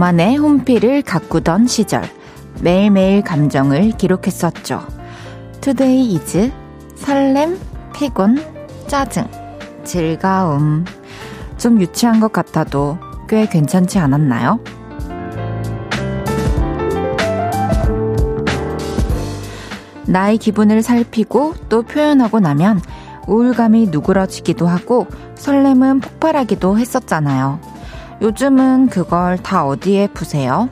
나만의 홈피를 가꾸던 시절 매일매일 감정을 기록했었죠. Today is 설렘, 피곤, 짜증, 즐거움. 좀 유치한 것 같아도 꽤 괜찮지 않았나요? 나의 기분을 살피고 또 표현하고 나면 우울감이 누그러지기도 하고 설렘은 폭발하기도 했었잖아요. 요즘은 그걸 다 어디에 푸세요?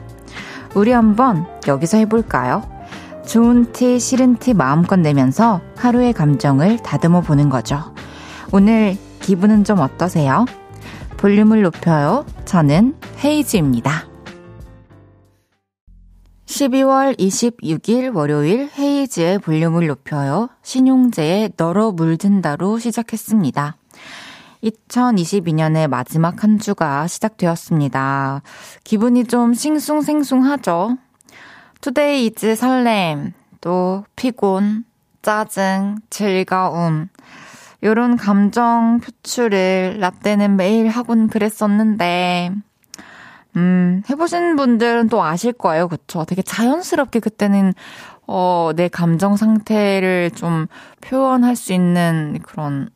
우리 한번 여기서 해볼까요? 좋은 티, 싫은 티 마음껏 내면서 하루의 감정을 다듬어 보는 거죠. 오늘 기분은 좀 어떠세요? 볼륨을 높여요. 저는 헤이즈입니다. 12월 26일 월요일 헤이즈의 볼륨을 높여요. 신용재의 너로 물든다로 시작했습니다. 2022년의 마지막 한 주가 시작되었습니다. 기분이 좀 싱숭생숭하죠? Today is 설렘, 또 피곤, 짜증, 즐거움. 요런 감정 표출을 라떼는 매일 하곤 그랬었는데, 음, 해보신 분들은 또 아실 거예요. 그쵸? 되게 자연스럽게 그때는, 어, 내 감정 상태를 좀 표현할 수 있는 그런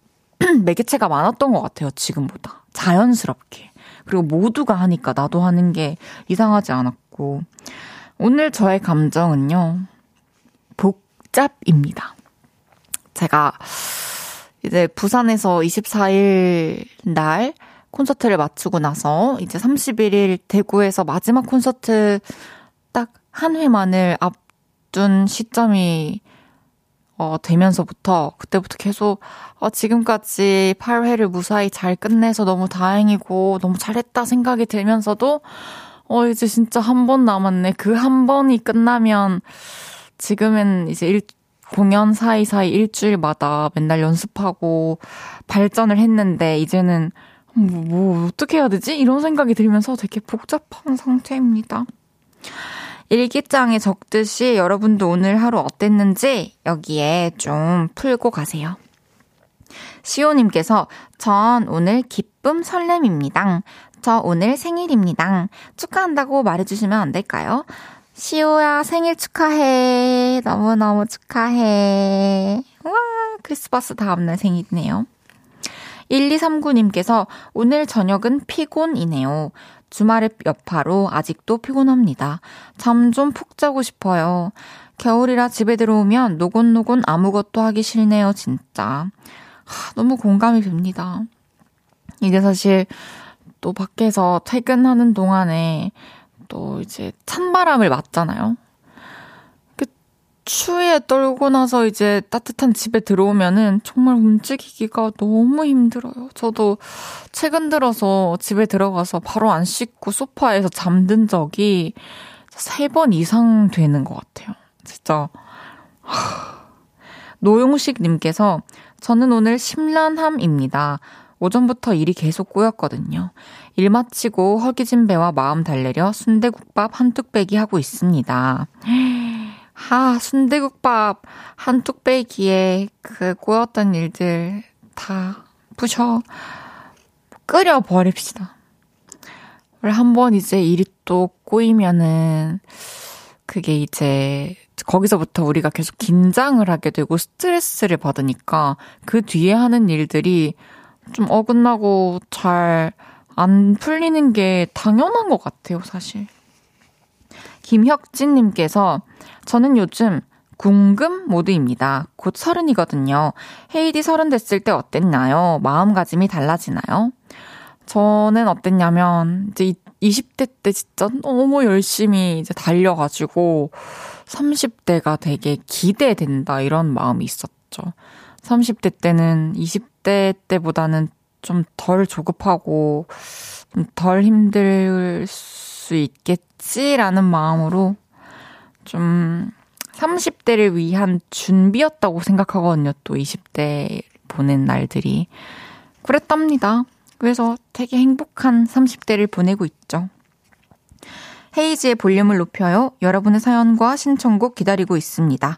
매개체가 많았던 것 같아요, 지금보다. 자연스럽게. 그리고 모두가 하니까 나도 하는 게 이상하지 않았고. 오늘 저의 감정은요, 복잡입니다. 제가 이제 부산에서 24일 날 콘서트를 마치고 나서 이제 31일 대구에서 마지막 콘서트 딱 한 회만을 앞둔 시점이 어, 되면서부터 그때부터 계속 어, 지금까지 8회를 무사히 잘 끝내서 너무 다행이고 너무 잘했다 생각이 들면서도 어 이제 진짜 한 번 남았네. 그 한 번이 끝나면 지금은 이제 일, 공연 사이사이 일주일마다 맨날 연습하고 발전을 했는데 이제는 뭐, 뭐 어떻게 해야 되지? 이런 생각이 들면서 되게 복잡한 상태입니다. 일기장에 적듯이 여러분도 오늘 하루 어땠는지 여기에 좀 풀고 가세요. 시오님께서 전 오늘 기쁨 설렘입니다. 저 오늘 생일입니다. 축하한다고 말해주시면 안 될까요? 시오야 생일 축하해. 너무너무 축하해. 와, 크리스마스 다음날 생일이네요. 1239님께서 오늘 저녁은 피곤이네요. 주말의 여파로 아직도 피곤합니다. 잠 좀 푹 자고 싶어요. 겨울이라 집에 들어오면 노곤노곤 아무것도 하기 싫네요, 진짜. 하, 너무 공감이 됩니다. 이게 사실 또 밖에서 퇴근하는 동안에 또 이제 찬바람을 맞잖아요. 그 추위에 떨고 나서 이제 따뜻한 집에 들어오면은 정말 움직이기가 너무 힘들어요. 저도 최근 들어서 집에 들어가서 바로 안 씻고 소파에서 잠든 적이 세 번 이상 되는 것 같아요. 진짜. 노용식 님께서 저는 오늘 심란함입니다. 오전부터 일이 계속 꼬였거든요. 일 마치고 허기진 배와 마음 달래려 순대국밥 한 뚝배기 하고 있습니다. 하, 순대국밥 한 뚝배기에 그 꼬였던 일들 다 부셔 끓여 버립시다. 한번 이제 일이 또 꼬이면은 그게 이제 거기서부터 우리가 계속 긴장을 하게 되고 스트레스를 받으니까 그 뒤에 하는 일들이 좀 어긋나고 잘 안 풀리는 게 당연한 것 같아요, 사실. 김혁진님께서 저는 요즘 궁금 모드입니다. 곧 서른이거든요. 헤이디 서른 됐을 때 어땠나요? 마음가짐이 달라지나요? 저는 어땠냐면, 이제 20대 때 진짜 너무 열심히 이제 달려가지고, 30대가 되게 기대된다, 이런 마음이 있었죠. 30대 때는 20대 때보다는 좀 덜 조급하고 덜 힘들 수 있겠지라는 마음으로 좀 30대를 위한 준비였다고 생각하거든요. 또 20대 보낸 날들이. 그랬답니다. 그래서 되게 행복한 30대를 보내고 있죠. 헤이지의 볼륨을 높여요. 여러분의 사연과 신청곡 기다리고 있습니다.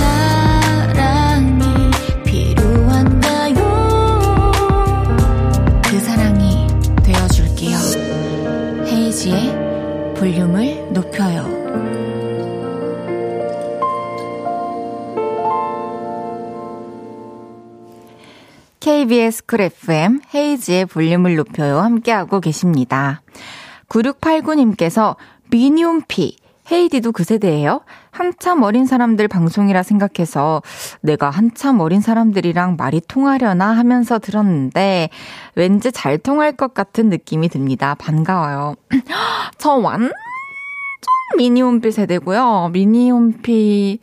볼륨을 높여요. KBS 쿨 FM 헤이지의 볼륨을 높여요 함께하고 계십니다. 9689님께서 미니홈피 헤이디도 그 세대예요? 한참 어린 사람들 방송이라 생각해서 내가 한참 어린 사람들이랑 말이 통하려나 하면서 들었는데 왠지 잘 통할 것 같은 느낌이 듭니다. 반가워요. 저 완전 미니홈피 세대고요. 미니홈피를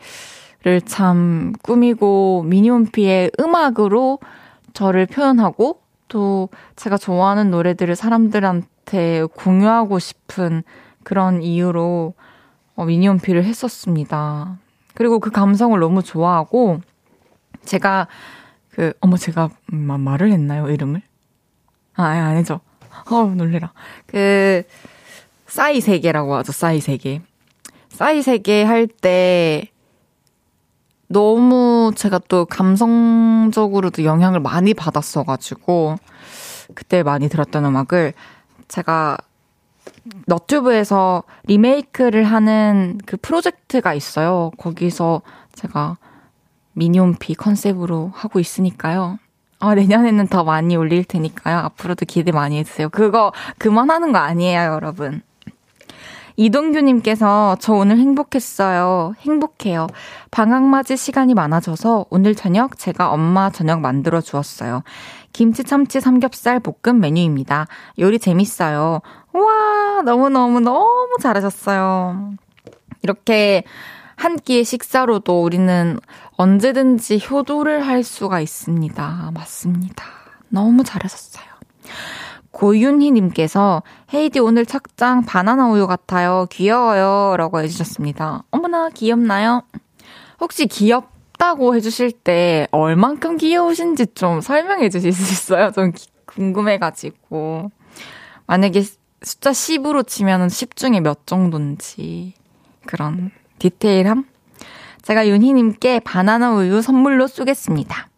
참 꾸미고 미니홈피의 음악으로 저를 표현하고 또 제가 좋아하는 노래들을 사람들한테 공유하고 싶은 그런 이유로 어, 미니홈피를 했었습니다. 그리고 그 감성을 너무 좋아하고 제가 그 어머 제가 마, 말을 했나요 이름을? 아 아니죠. 어 놀래라. 그 싸이 세계라고 하죠. 싸이 세계. 싸이 세계 할 때 너무 제가 또 감성적으로도 영향을 많이 받았어가지고, 그때 많이 들었던 음악을 제가 너튜브에서 리메이크를 하는 그 프로젝트가 있어요. 거기서 제가 미니홈피 컨셉으로 하고 있으니까요. 아, 내년에는 더 많이 올릴 테니까요. 앞으로도 기대 많이 해주세요. 그거 그만하는 거 아니에요, 여러분. 이동규님께서 저 오늘 행복했어요. 행복해요. 방학맞이 시간이 많아져서 오늘 저녁 제가 엄마 저녁 만들어 주었어요. 김치 참치 삼겹살 볶음 메뉴입니다. 요리 재밌어요. 와, 너무너무 너무 잘하셨어요. 이렇게 한 끼의 식사로도 우리는 언제든지 효도를 할 수가 있습니다. 맞습니다. 너무 잘하셨어요. 고윤희님께서 헤이디 오늘 착장 바나나 우유 같아요. 귀여워요. 라고 해주셨습니다. 어머나, 귀엽나요? 혹시 귀엽다고 해주실 때 얼만큼 귀여우신지 좀 설명해 주실 수 있어요? 좀 궁금해가지고. 만약에 숫자 10으로 치면 10 중에 몇 정도인지 그런 디테일함? 제가 윤희님께 바나나 우유 선물로 쏘겠습니다.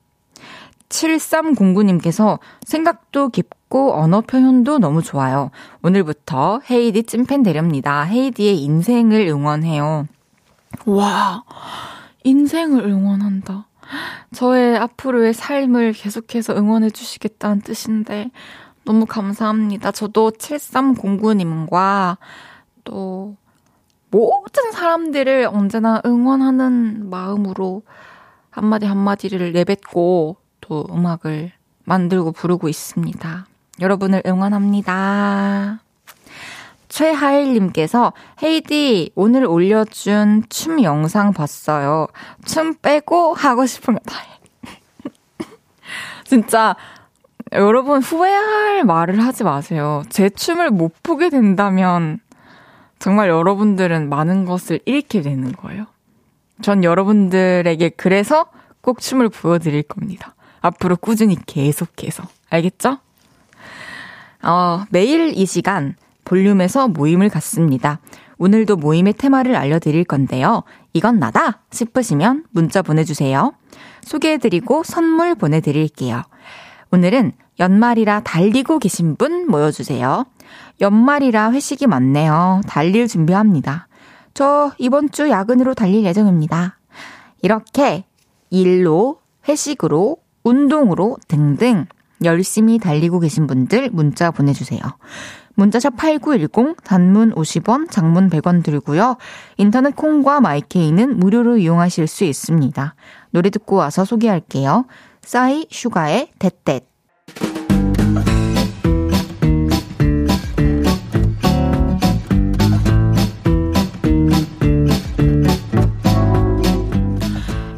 7309님께서 생각도 깊고 언어 표현도 너무 좋아요. 오늘부터 헤이디 찐팬 되렵니다. 헤이디의 인생을 응원해요. 와, 인생을 응원한다. 저의 앞으로의 삶을 계속해서 응원해 주시겠다는 뜻인데 너무 감사합니다. 저도 7309님과 또 모든 사람들을 언제나 응원하는 마음으로 한마디 한마디를 내뱉고 또 음악을 만들고 부르고 있습니다. 여러분을 응원합니다. 최하일님께서 헤이디 오늘 올려준 춤 영상 봤어요. 춤 빼고 하고 싶은 거 다 해. 진짜 여러분 후회할 말을 하지 마세요. 제 춤을 못 보게 된다면 정말 여러분들은 많은 것을 잃게 되는 거예요. 전 여러분들에게 그래서 꼭 춤을 보여드릴 겁니다. 앞으로 꾸준히 계속해서. 알겠죠? 어, 매일 이 시간 볼륨에서 모임을 갖습니다. 오늘도 모임의 테마를 알려드릴 건데요. 이건 나다 싶으시면 문자 보내주세요. 소개해드리고 선물 보내드릴게요. 오늘은 연말이라 달리고 계신 분 모여주세요. 연말이라 회식이 많네요. 달릴 준비합니다. 저 이번 주 야근으로 달릴 예정입니다. 이렇게 일로, 회식으로, 운동으로 등등 열심히 달리고 계신 분들 문자 보내주세요. 문자샵 8910 단문 50원, 장문 100원 들고요. 인터넷 콩과 마이케이는 무료로 이용하실 수 있습니다. 노래 듣고 와서 소개할게요. 싸이 슈가의 대댓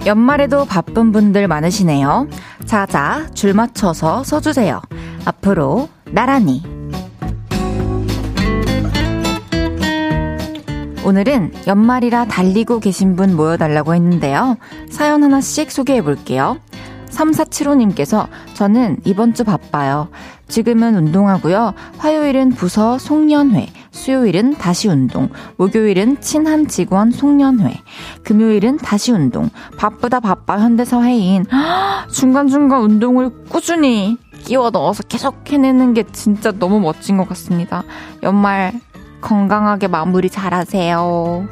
연말에도 바쁜 분들 많으시네요. 자자, 줄 맞춰서 서주세요. 앞으로 나란히. 오늘은 연말이라 달리고 계신 분 모여달라고 했는데요. 사연 하나씩 소개해 볼게요. 3475님께서 저는 이번 주 바빠요. 지금은 운동하고요. 화요일은 부서 송년회, 수요일은 다시 운동, 목요일은 친한 직원 송년회, 금요일은 다시 운동. 바쁘다 바빠 현대사 회의인 중간중간 운동을 꾸준히 끼워 넣어서 계속 해내는 게 진짜 너무 멋진 것 같습니다. 연말 건강하게 마무리 잘 하세요.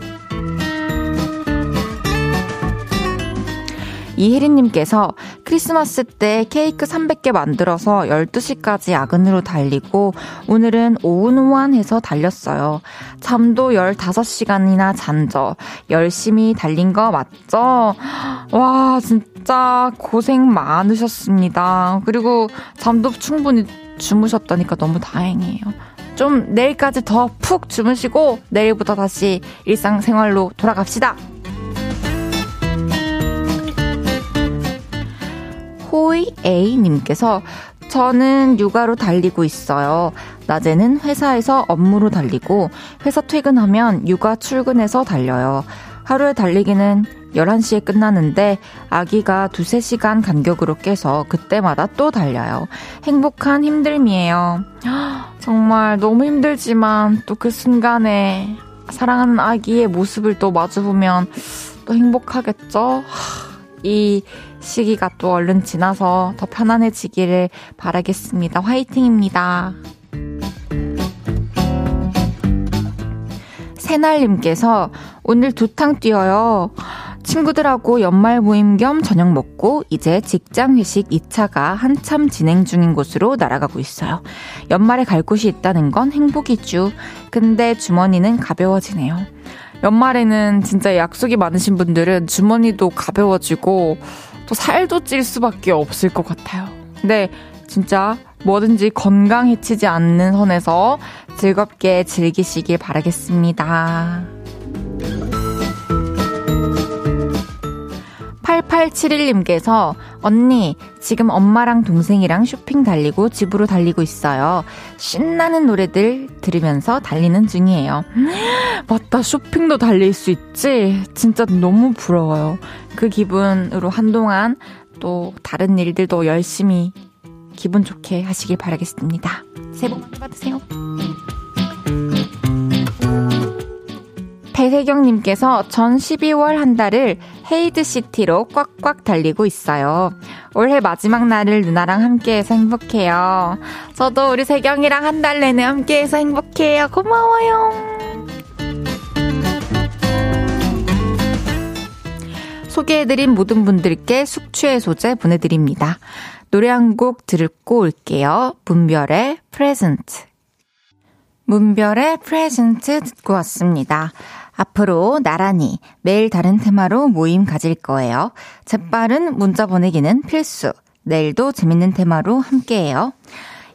이혜린님께서 크리스마스 때 케이크 300개 만들어서 12시까지 야근으로 달리고 오늘은 오운완해서 달렸어요. 잠도 15시간이나 잔저 열심히 달린 거 맞죠? 와, 진짜 고생 많으셨습니다. 그리고 잠도 충분히 주무셨다니까 너무 다행이에요. 좀 내일까지 더 푹 주무시고 내일부터 다시 일상생활로 돌아갑시다. 호이 A님께서 저는 육아로 달리고 있어요. 낮에는 회사에서 업무로 달리고 회사 퇴근하면 육아 출근해서 달려요. 하루에 달리기는 11시에 끝나는데 아기가 두세 시간 간격으로 깨서 그때마다 또 달려요. 행복한 힘듦이에요. 정말 너무 힘들지만 또 그 순간에 사랑하는 아기의 모습을 또 마주보면 또 행복하겠죠? 이 시기가 또 얼른 지나서 더 편안해지기를 바라겠습니다. 화이팅입니다. 새날님께서 오늘 두 탕 뛰어요. 친구들하고 연말 모임 겸 저녁 먹고 이제 직장 회식 2차가 한참 진행 중인 곳으로 날아가고 있어요. 연말에 갈 곳이 있다는 건 행복이죠. 근데 주머니는 가벼워지네요. 연말에는 진짜 약속이 많으신 분들은 주머니도 가벼워지고 또 살도 찔 수밖에 없을 것 같아요. 근데 진짜 뭐든지 건강 해치지 않는 선에서 즐겁게 즐기시길 바라겠습니다. 8871님께서 언니 지금 엄마랑 동생이랑 쇼핑 달리고 집으로 달리고 있어요. 신나는 노래들 들으면서 달리는 중이에요. 맞다 쇼핑도 달릴 수 있지? 진짜 너무 부러워요. 그 기분으로 한동안 또 다른 일들도 열심히 기분 좋게 하시길 바라겠습니다. 새해 복 많이 받으세요. 배세경님께서 전 12월 한 달을 헤이드시티로 꽉꽉 달리고 있어요. 올해 마지막 날을 누나랑 함께해서 행복해요. 저도 우리 세경이랑 한 달 내내 함께해서 행복해요. 고마워요. 소개해드린 모든 분들께 숙취해소제 보내드립니다. 노래 한곡 듣고 올게요. 문별의 프레젠트. 문별의 프레젠트 듣고 왔습니다. 앞으로 나란히 매일 다른 테마로 모임 가질 거예요. 재빠른 문자 보내기는 필수. 내일도 재밌는 테마로 함께해요.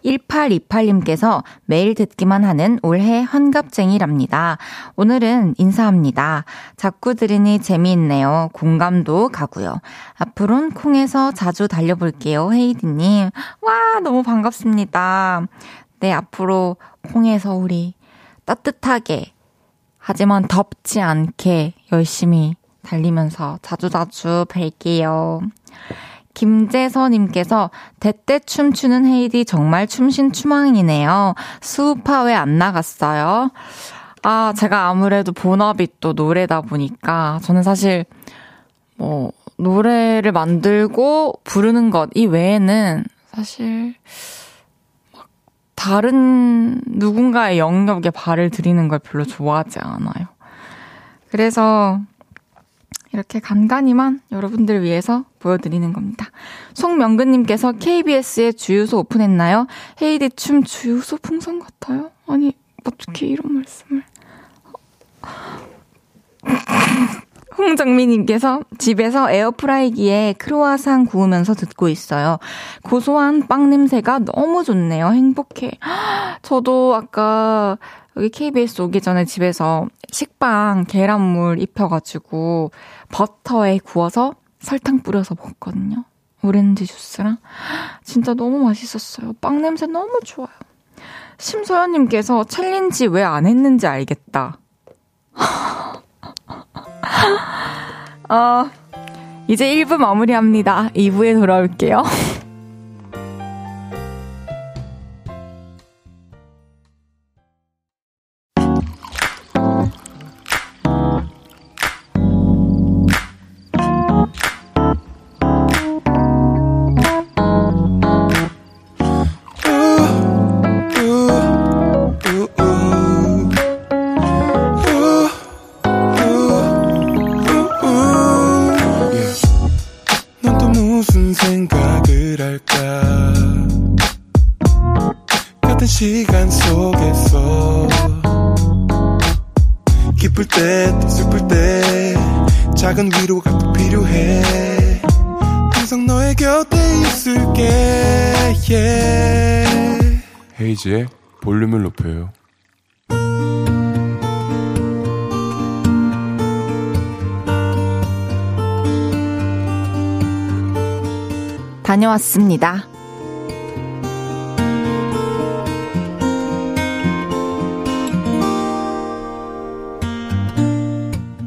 1828님께서 매일 듣기만 하는 올해 환갑쟁이랍니다. 오늘은 인사합니다. 자꾸 들으니 재미있네요. 공감도 가고요. 앞으론 콩에서 자주 달려볼게요. 헤이디님. 와, 너무 반갑습니다. 네, 앞으로 콩에서 우리 따뜻하게 하지만 덥지 않게 열심히 달리면서 자주자주 뵐게요. 김재서님께서 대때 춤추는 헤이디 정말 춤신 추망이네요. 수우파 왜 안 나갔어요? 아, 제가 아무래도 본업이 또 노래다 보니까 저는 사실 뭐 노래를 만들고 부르는 것 이 외에는 사실 다른 누군가의 영역에 발을 들이는 걸 별로 좋아하지 않아요. 그래서 이렇게 간간히만 여러분들 위해서 보여드리는 겁니다. 송명근님께서 KBS의 주유소 오픈했나요? 헤이디 춤 주유소 풍선 같아요? 아니, 어떻게 이런 말씀을. 홍정민님께서 집에서 에어프라이기에 크로아상 구우면서 듣고 있어요. 고소한 빵 냄새가 너무 좋네요. 행복해. 저도 아까 여기 KBS 오기 전에 집에서 식빵 계란물 입혀가지고 버터에 구워서 설탕 뿌려서 먹었거든요. 오렌지 주스랑. 진짜 너무 맛있었어요. 빵 냄새 너무 좋아요. 심소연님께서 챌린지 왜 안 했는지 알겠다. 어, 이제 1부 마무리합니다. 2부에 돌아올게요. 헤이지의 볼륨을 높여요. 다녀왔습니다.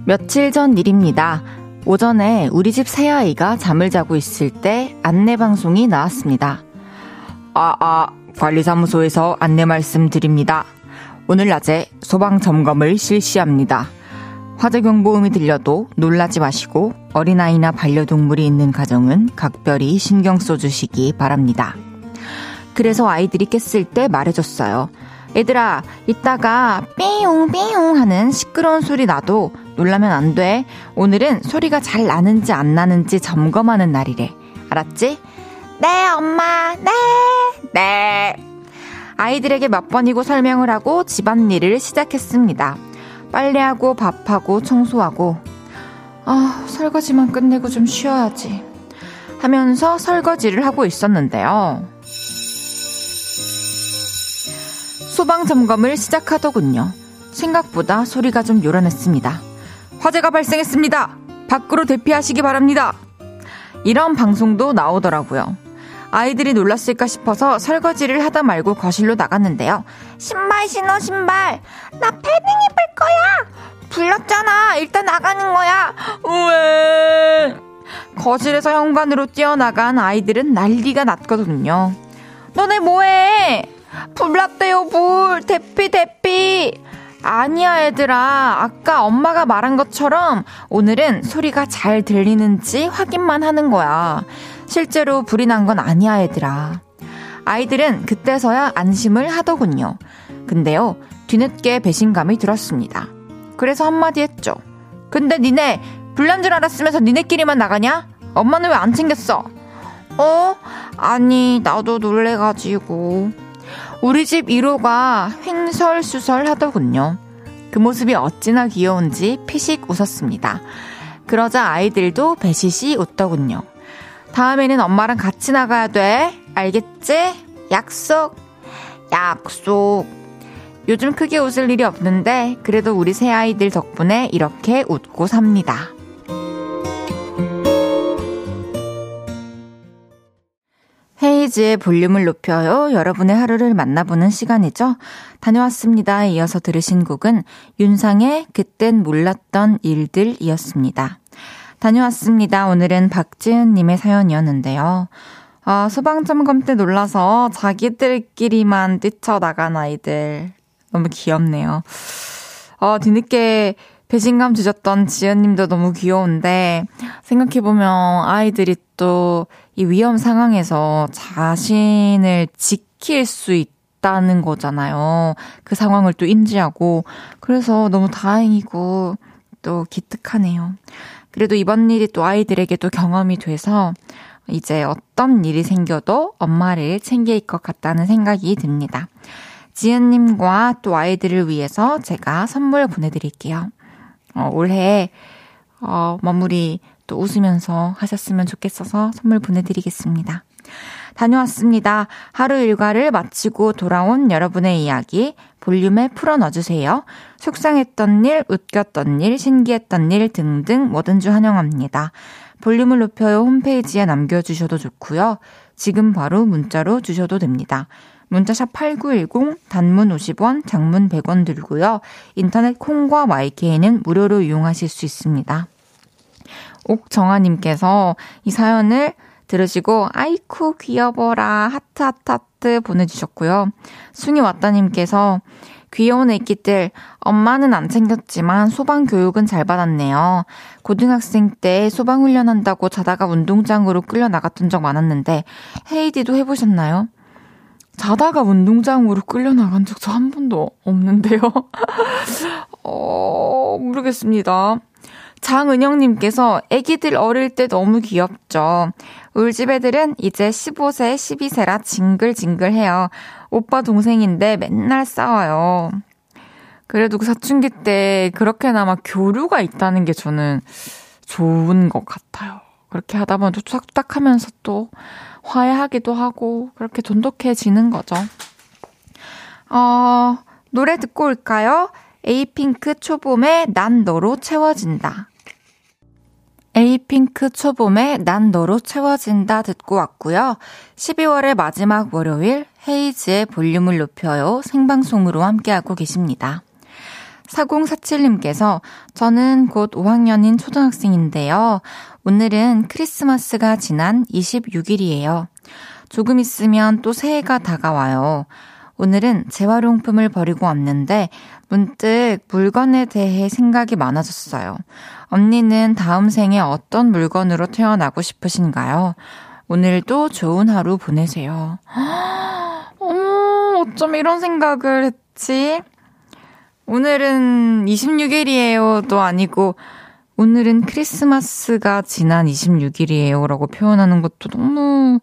며칠 전 일입니다. 오전에 우리 집 새아이가 잠을 자고 있을 때 안내 방송이 나왔습니다. 아, 아, 관리사무소에서 안내 말씀드립니다. 오늘 낮에 소방 점검을 실시합니다. 화재 경보음이 들려도 놀라지 마시고 어린아이나 반려동물이 있는 가정은 각별히 신경 써주시기 바랍니다. 그래서 아이들이 깼을 때 말해줬어요. 얘들아, 이따가 삐용 삐용 하는 시끄러운 소리 나도 놀라면 안 돼. 오늘은 소리가 잘 나는지 안 나는지 점검하는 날이래. 알았지? 네, 엄마. 네. 네. 아이들에게 몇 번이고 설명을 하고 집안일을 시작했습니다. 빨래하고 밥하고 청소하고 아, 설거지만 끝내고 좀 쉬어야지. 하면서 설거지를 하고 있었는데요. 소방 점검을 시작하더군요. 생각보다 소리가 좀 요란했습니다. 화재가 발생했습니다. 밖으로 대피하시기 바랍니다. 이런 방송도 나오더라고요. 아이들이 놀랐을까 싶어서 설거지를 하다 말고 거실로 나갔는데요. 신발 신어, 신발. 나 패딩 입을 거야. 불렀잖아. 일단 나가는 거야. 왜? 거실에서 현관으로 뛰어나간 아이들은 난리가 났거든요. 너네 뭐해? 불났대요, 불. 대피, 대피. 아니야, 얘들아. 아까 엄마가 말한 것처럼 오늘은 소리가 잘 들리는지 확인만 하는 거야. 실제로 불이 난 건 아니야, 얘들아. 아이들은 그때서야 안심을 하더군요. 근데요, 뒤늦게 배신감이 들었습니다. 그래서 한마디 했죠. 근데 니네 불난 줄 알았으면서 니네끼리만 나가냐? 엄마는 왜 안 챙겼어? 어? 아니, 나도 놀래가지고. 우리 집 1호가 횡설수설 하더군요. 그 모습이 어찌나 귀여운지 피식 웃었습니다. 그러자 아이들도 배시시 웃더군요. 다음에는 엄마랑 같이 나가야 돼. 알겠지? 약속. 약속. 요즘 크게 웃을 일이 없는데 그래도 우리 새 아이들 덕분에 이렇게 웃고 삽니다. 헤이즈의 볼륨을 높여요. 여러분의 하루를 만나보는 시간이죠. 다녀왔습니다. 이어서 들으신 곡은 윤상의 그땐 몰랐던 일들이었습니다. 다녀왔습니다. 오늘은 박지은님의 사연이었는데요. 아, 소방점검 때 놀라서 자기들끼리만 뛰쳐나간 아이들. 너무 귀엽네요. 어, 뒤늦게 배신감 주셨던 지연님도 너무 귀여운데, 생각해보면 아이들이 또 이 위험 상황에서 자신을 지킬 수 있다는 거잖아요. 그 상황을 또 인지하고, 그래서 너무 다행이고, 또 기특하네요. 그래도 이번 일이 또 아이들에게도 경험이 돼서 이제 어떤 일이 생겨도 엄마를 챙길 것 같다는 생각이 듭니다. 지은님과 또 아이들을 위해서 제가 선물 보내드릴게요. 어, 올해, 어, 마무리 또 웃으면서 하셨으면 좋겠어서 선물 보내드리겠습니다. 다녀왔습니다. 하루 일과를 마치고 돌아온 여러분의 이야기 볼륨에 풀어 넣어주세요. 속상했던 일, 웃겼던 일, 신기했던 일 등등 뭐든지 환영합니다. 볼륨을 높여요 홈페이지에 남겨주셔도 좋고요. 지금 바로 문자로 주셔도 됩니다. 문자샵 8910 단문 50원, 장문 100원 들고요. 인터넷 콩과 YK는 무료로 이용하실 수 있습니다. 옥정아님께서 이 사연을 들으시고 아이쿠 귀여워라 하트 하트 하트 보내주셨고요. 숭이 왔다님께서 귀여운 애기들 엄마는 안 챙겼지만 소방 교육은 잘 받았네요. 고등학생 때 소방 훈련한다고 자다가 운동장으로 끌려 나갔던 적 많았는데 헤이디도 해보셨나요? 자다가 운동장으로 끌려 나간 적 저 한 번도 없는데요. 어, 모르겠습니다. 장은영님께서 애기들 어릴 때 너무 귀엽죠. 울집 애들은 이제 15세, 12세라 징글징글해요. 오빠 동생인데 맨날 싸워요. 그래도 그 사춘기 때 그렇게나마 교류가 있다는 게 저는 좋은 것 같아요. 그렇게 하다 보면 뚝딱뚝딱 하면서 또 화해하기도 하고 그렇게 돈독해지는 거죠. 어, 노래 듣고 올까요? 에이핑크 초봄의 난 너로 채워진다. 에이핑크 초봄의 난 너로 채워진다 듣고 왔고요. 12월의 마지막 월요일 헤이즈의 볼륨을 높여요 생방송으로 함께하고 계십니다. 4047님께서 저는 곧 5학년인 초등학생인데요. 오늘은 크리스마스가 지난 26일이에요. 조금 있으면 또 새해가 다가와요. 오늘은 재활용품을 버리고 왔는데 문득 물건에 대해 생각이 많아졌어요. 언니는 다음 생에 어떤 물건으로 태어나고 싶으신가요? 오늘도 좋은 하루 보내세요. 어머, 어쩜 이런 생각을 했지? 오늘은 26일이에요도 아니고, 오늘은 크리스마스가 지난 26일이에요 라고 표현하는 것도 너무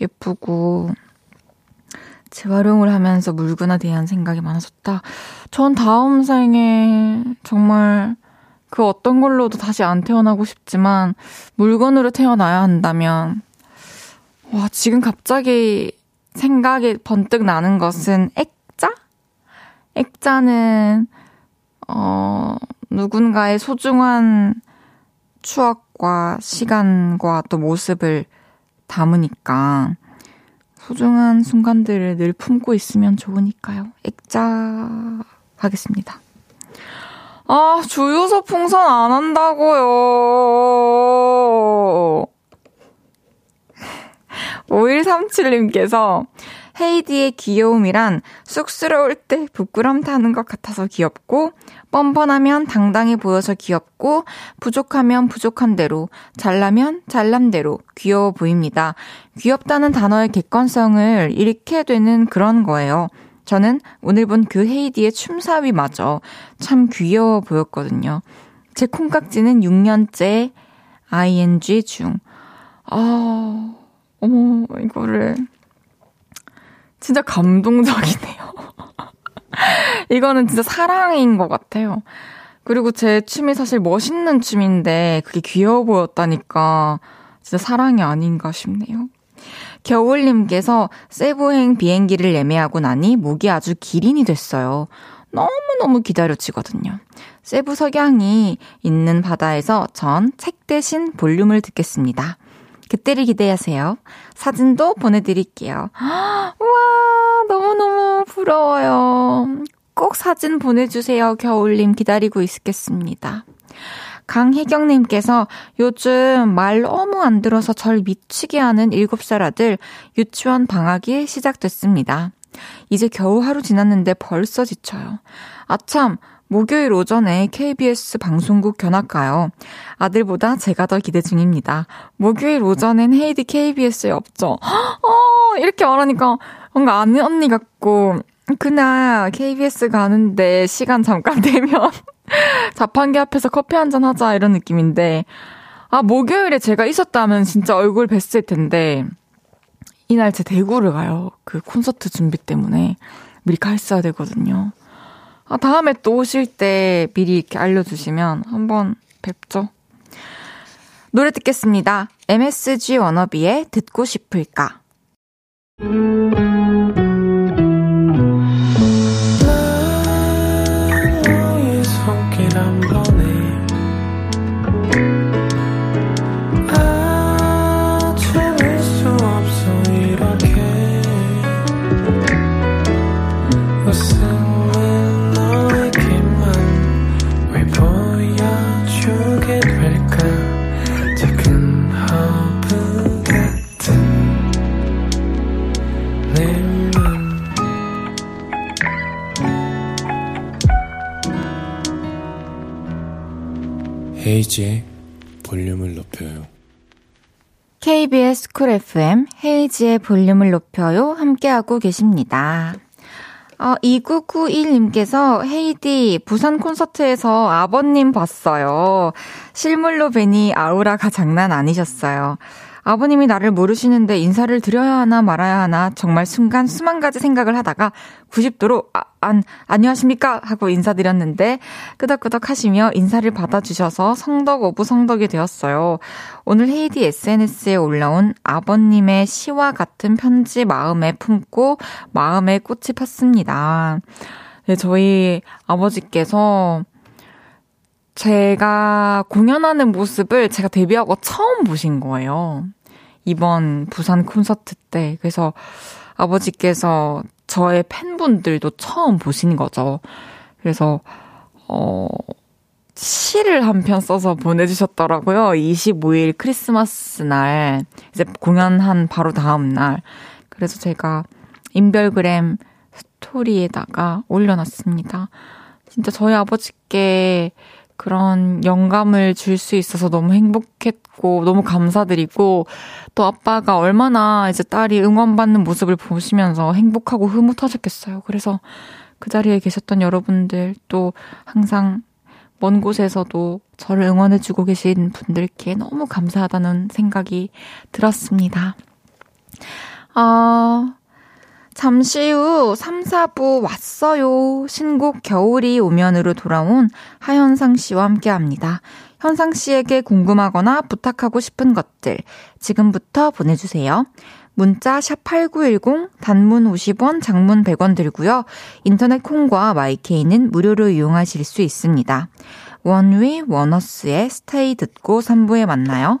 예쁘고, 재활용을 하면서 물건에 대한 생각이 많아졌다. 전 다음 생에 정말 그 어떤 걸로도 다시 안 태어나고 싶지만 물건으로 태어나야 한다면 와 지금 갑자기 생각이 번뜩 나는 것은 액자? 액자는 어 누군가의 소중한 추억과 시간과 또 모습을 담으니까 소중한 순간들을 늘 품고 있으면 좋으니까요. 액자 하겠습니다. 아, 주유소 풍선 안 한다고요. 5137님께서 헤이디의 귀여움이란 쑥스러울 때 부끄럼 타는 것 같아서 귀엽고, 뻔뻔하면 당당해 보여서 귀엽고, 부족하면 부족한 대로, 잘나면 잘난 대로 귀여워 보입니다. 귀엽다는 단어의 객관성을 잃게 되는 그런 거예요. 저는 오늘 본 그 헤이디의 춤사위마저 참 귀여워 보였거든요. 제 콩깍지는 6년째 ing 중. 아, 어머, 이거를. 진짜 감동적이네요. 이거는 진짜 사랑인 것 같아요. 그리고 제 춤이 사실 멋있는 춤인데 그게 귀여워 보였다니까 진짜 사랑이 아닌가 싶네요. 겨울님께서 세부행 비행기를 예매하고 나니 목이 아주 기린이 됐어요. 너무너무 기다려지거든요. 세부 석양이 있는 바다에서 전 책 대신 볼륨을 듣겠습니다. 그때를 기대하세요. 사진도 보내드릴게요. 우와, 너무너무 부러워요. 꼭 사진 보내주세요. 겨울님 기다리고 있겠습니다. 강혜경님께서 요즘 말 너무 안 들어서 절 미치게 하는 7살 아들 유치원 방학이 시작됐습니다. 이제 겨우 하루 지났는데 벌써 지쳐요. 아참, 목요일 오전에 KBS 방송국 견학 가요. 아들보다 제가 더 기대 중입니다. 목요일 오전엔 헤이디 KBS에 없죠. 어, 이렇게 말하니까 뭔가 아는 언니 같고, 그날 KBS 가는데 시간 잠깐 되면 자판기 앞에서 커피 한 잔 하자 이런 느낌인데 아 목요일에 제가 있었다면 진짜 얼굴 뵀을 텐데 이날 제 대구를 가요. 그 콘서트 준비 때문에 미리 가 있어야 되거든요. 아 다음에 또 오실 때 미리 이렇게 알려주시면 한번 뵙죠. 노래 듣겠습니다. MSG 워너비의 듣고 싶을까? 헤이즈의 볼륨을 높여요. KBS 쿨 FM 헤이즈의 볼륨을 높여요. 함께하고 계십니다. 어, 2991님께서 헤이즈 부산 콘서트에서 아버님 봤어요. 실물로 뵈니 아우라가 장난 아니셨어요. 아버님이 나를 모르시는데 인사를 드려야 하나 말아야 하나 정말 순간 수만 가지 생각을 하다가 90도로 아, 안, 안녕하십니까? 하고 인사드렸는데 끄덕끄덕 하시며 인사를 받아주셔서 성덕 of 성덕이 되었어요. 오늘 헤이즈 SNS에 올라온 아버님의 시와 같은 편지 마음에 품고 마음에 꽃이 폈습니다. 네, 저희 아버지께서 제가 공연하는 모습을 제가 데뷔하고 처음 보신 거예요. 이번 부산 콘서트 때. 그래서 아버지께서 저의 팬분들도 처음 보신 거죠. 그래서, 어, 시를 한 편 써서 보내주셨더라고요. 25일 크리스마스 날, 이제 공연한 바로 다음 날. 그래서 제가 인별그램 스토리에다가 올려놨습니다. 진짜 저희 아버지께 그런 영감을 줄 수 있어서 너무 행복했고, 너무 감사드리고, 또 아빠가 얼마나 이제 딸이 응원받는 모습을 보시면서 행복하고 흐뭇하셨겠어요. 그래서 그 자리에 계셨던 여러분들, 또 항상 먼 곳에서도 저를 응원해주고 계신 분들께 너무 감사하다는 생각이 들었습니다. 아, 잠시 후 3, 4부 왔어요. 신곡 겨울이 오면으로 돌아온 하현상 씨와 함께 합니다. 현상 씨에게 궁금하거나 부탁하고 싶은 것들 지금부터 보내주세요. 문자 샵8910 단문 50원 장문 100원 들고요. 인터넷 콩과 마이케이는 무료로 이용하실 수 있습니다. 원위 원어스의 스테이 듣고 3부에 만나요.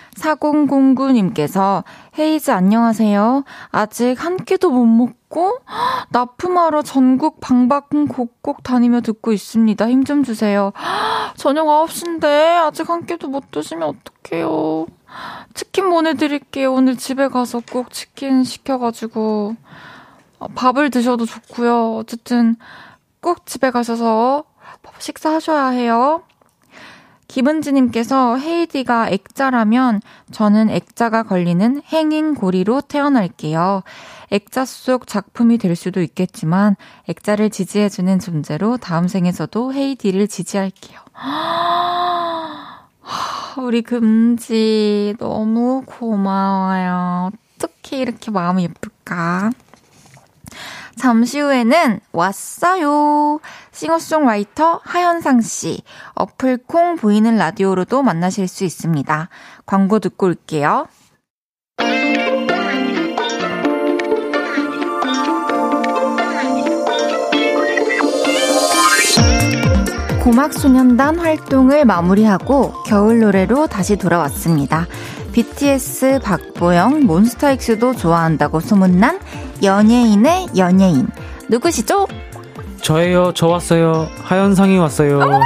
4009님께서 헤이즈 안녕하세요. 아직 한 끼도 못 먹고 납품하러 전국 방방 곡곡 다니며 듣고 있습니다. 힘 좀 주세요. 저녁 9시인데 아직 한 끼도 못 드시면 어떡해요. 치킨 보내드릴게요. 오늘 집에 가서 꼭 치킨 시켜가지고 밥을 드셔도 좋고요. 어쨌든 꼭 집에 가셔서 식사하셔야 해요. 김은지님께서 헤이디가 액자라면 저는 액자가 걸리는 행인고리로 태어날게요. 액자 속 작품이 될 수도 있겠지만 액자를 지지해주는 존재로 다음 생에서도 헤이디를 지지할게요. 우리 금지 너무 고마워요. 어떻게 이렇게 마음이 예쁠까? 잠시 후에는 왔어요. 싱어송라이터 하현상 씨, 어플 콩 보이는 라디오로도 만나실 수 있습니다. 광고 듣고 올게요. 고막소년단 활동을 마무리하고 겨울 노래로 다시 돌아왔습니다. BTS 박보영, 몬스타엑스도 좋아한다고 소문난 연예인의 연예인. 누구시죠? 저예요. 저 왔어요. 하현상이 왔어요. 어머나!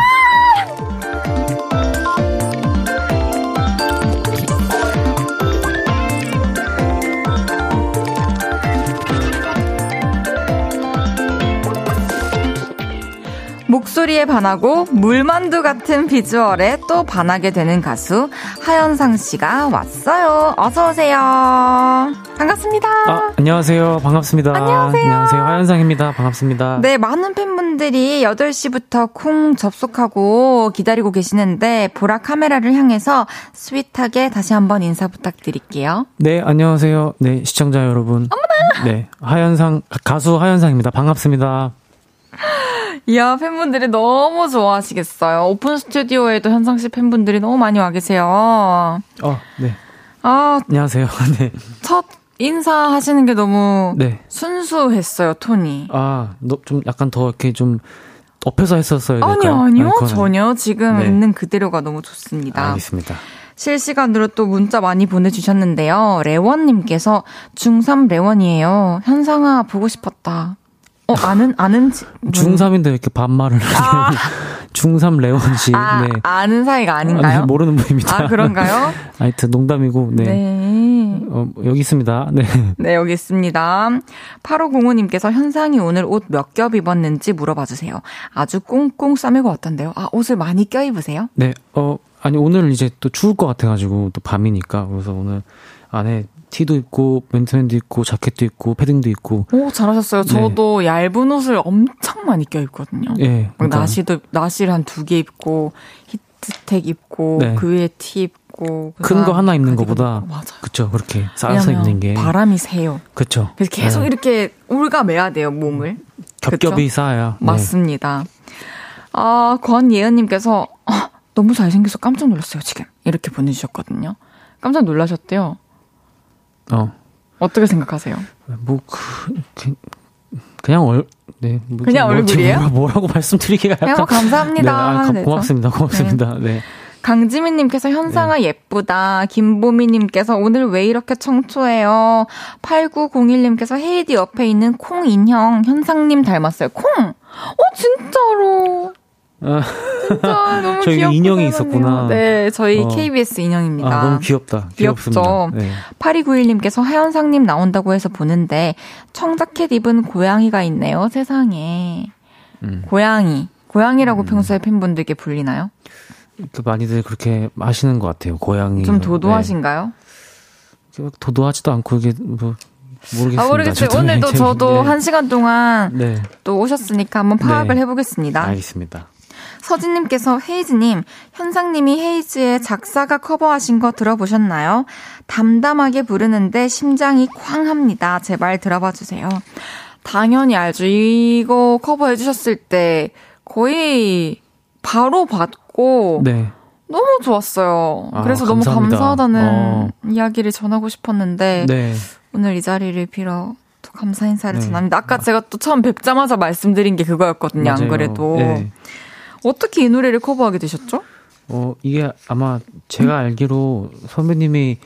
목소리에 반하고 물만두 같은 비주얼에 또 반하게 되는 가수 하현상 씨가 왔어요. 어서 오세요. 반갑습니다. 아, 안녕하세요. 반갑습니다. 안녕하세요. 안녕하세요. 하현상입니다. 반갑습니다. 네, 많은 팬분들이 8시부터 콩 접속하고 기다리고 계시는데 보라 카메라를 향해서 스윗하게 다시 한번 인사 부탁드릴게요. 네, 안녕하세요. 네, 시청자 여러분. 어머나. 네, 하현상 가수 하현상입니다. 반갑습니다. 이야, 팬분들이 너무 좋아하시겠어요. 오픈 스튜디오에도 현상 씨 팬분들이 너무 많이 와 계세요. 어, 네. 아, 안녕하세요. 네. 첫 인사하시는 게 너무 네. 순수했어요, 톤이. 아, 너, 좀 약간 더 이렇게 좀 엎혀서 했었어요. 아니요, 아니요. 전혀 지금 네. 있는 그대로가 너무 좋습니다. 알겠습니다. 실시간으로 또 문자 많이 보내주셨는데요. 레원님께서 중3 레원이에요. 현상아, 보고 싶었다. 어, 아는, 아는, 중3인데 이렇게 반말을 아. 중3 레원 씨. 아, 네. 아는 사이가 아닌가요? 아, 모르는 분입니다. 아, 그런가요? 하여튼 농담이고, 네. 네. 어, 여기 있습니다. 네. 네, 여기 있습니다. 8505님께서 현상이 오늘 옷 몇 겹 입었는지 물어봐 주세요. 아주 꽁꽁 싸매고 왔던데요. 아, 옷을 많이 껴입으세요? 네, 어, 아니, 오늘 이제 또 추울 것 같아가지고, 또 밤이니까. 그래서 오늘 안에 티도 입고 맨투맨도 입고 자켓도 입고 패딩도 입고. 오 잘하셨어요. 네. 저도 얇은 옷을 엄청 많이 껴 입거든요. 네, 그러니까. 나시도 나시를 한 두 개 입고 히트텍 입고 네. 그 위에 티 입고 큰 거 하나 입는 것보다 그쵸 그렇게 쌓아서 입는 게 바람이 새요. 그쵸. 그래서 계속 네. 이렇게 올가매야 돼요 몸을. 겹겹이 쌓아야. 네. 맞습니다. 아 권예은님께서 아, 너무 잘생겨서 깜짝 놀랐어요 지금 이렇게 보내주셨거든요. 깜짝 놀라셨대요. 어. 어떻게 생각하세요? 뭐, 그, 그 그냥 얼, 네. 뭐, 그냥 뭐, 얼굴이에요? 뭐라, 고 말씀드리기가 약간. 네, 뭐 감사합니다. 네, 아, 가, 고맙습니다. 고맙습니다. 네. 네. 강지민님께서 현상아 네. 예쁘다. 김보미님께서 오늘 왜 이렇게 청초해요. 8901님께서 헤이디 옆에 있는 콩 인형 현상님 닮았어요. 콩! 어, 진짜로. 진짜 너무 저희 인형이 있었구나. 네, 저희 어. KBS 인형입니다. 아, 너무 귀엽다. 귀엽죠. 네. 8291님께서 하현상님 나온다고 해서 보는데 청자켓 입은 고양이가 있네요. 세상에. 음. 고양이. 고양이라고 음. 평소에 팬분들께 불리나요? 그 많이들 그렇게 마시는 것 같아요. 고양이. 좀 도도하신가요? 네. 도도하지도 않고 이게 뭐 모르겠습니다. 아, 모르겠어요. 오늘도 저도 네. 한 시간 동안 네. 또 오셨으니까 한번 파악을 네. 해보겠습니다. 알겠습니다. 서진님께서 헤이즈님, 현상님이 헤이즈의 작사가 커버하신 거 들어보셨나요? 담담하게 부르는데 심장이 쾅 합니다. 제발 들어봐 주세요. 당연히 알죠. 이거 커버해 주셨을 때 거의 바로 받고 네. 너무 좋았어요. 아, 그래서 감사합니다. 너무 감사하다는 어. 이야기를 전하고 싶었는데 네. 오늘 이 자리를 빌어 또 감사 인사를 네. 전합니다. 아까 제가 또 처음 뵙자마자 말씀드린 게 그거였거든요. 맞아요. 안 그래도. 네. 어떻게 이 노래를 커버하게 되셨죠? 어, 이게 아마 제가 알기로 선배님이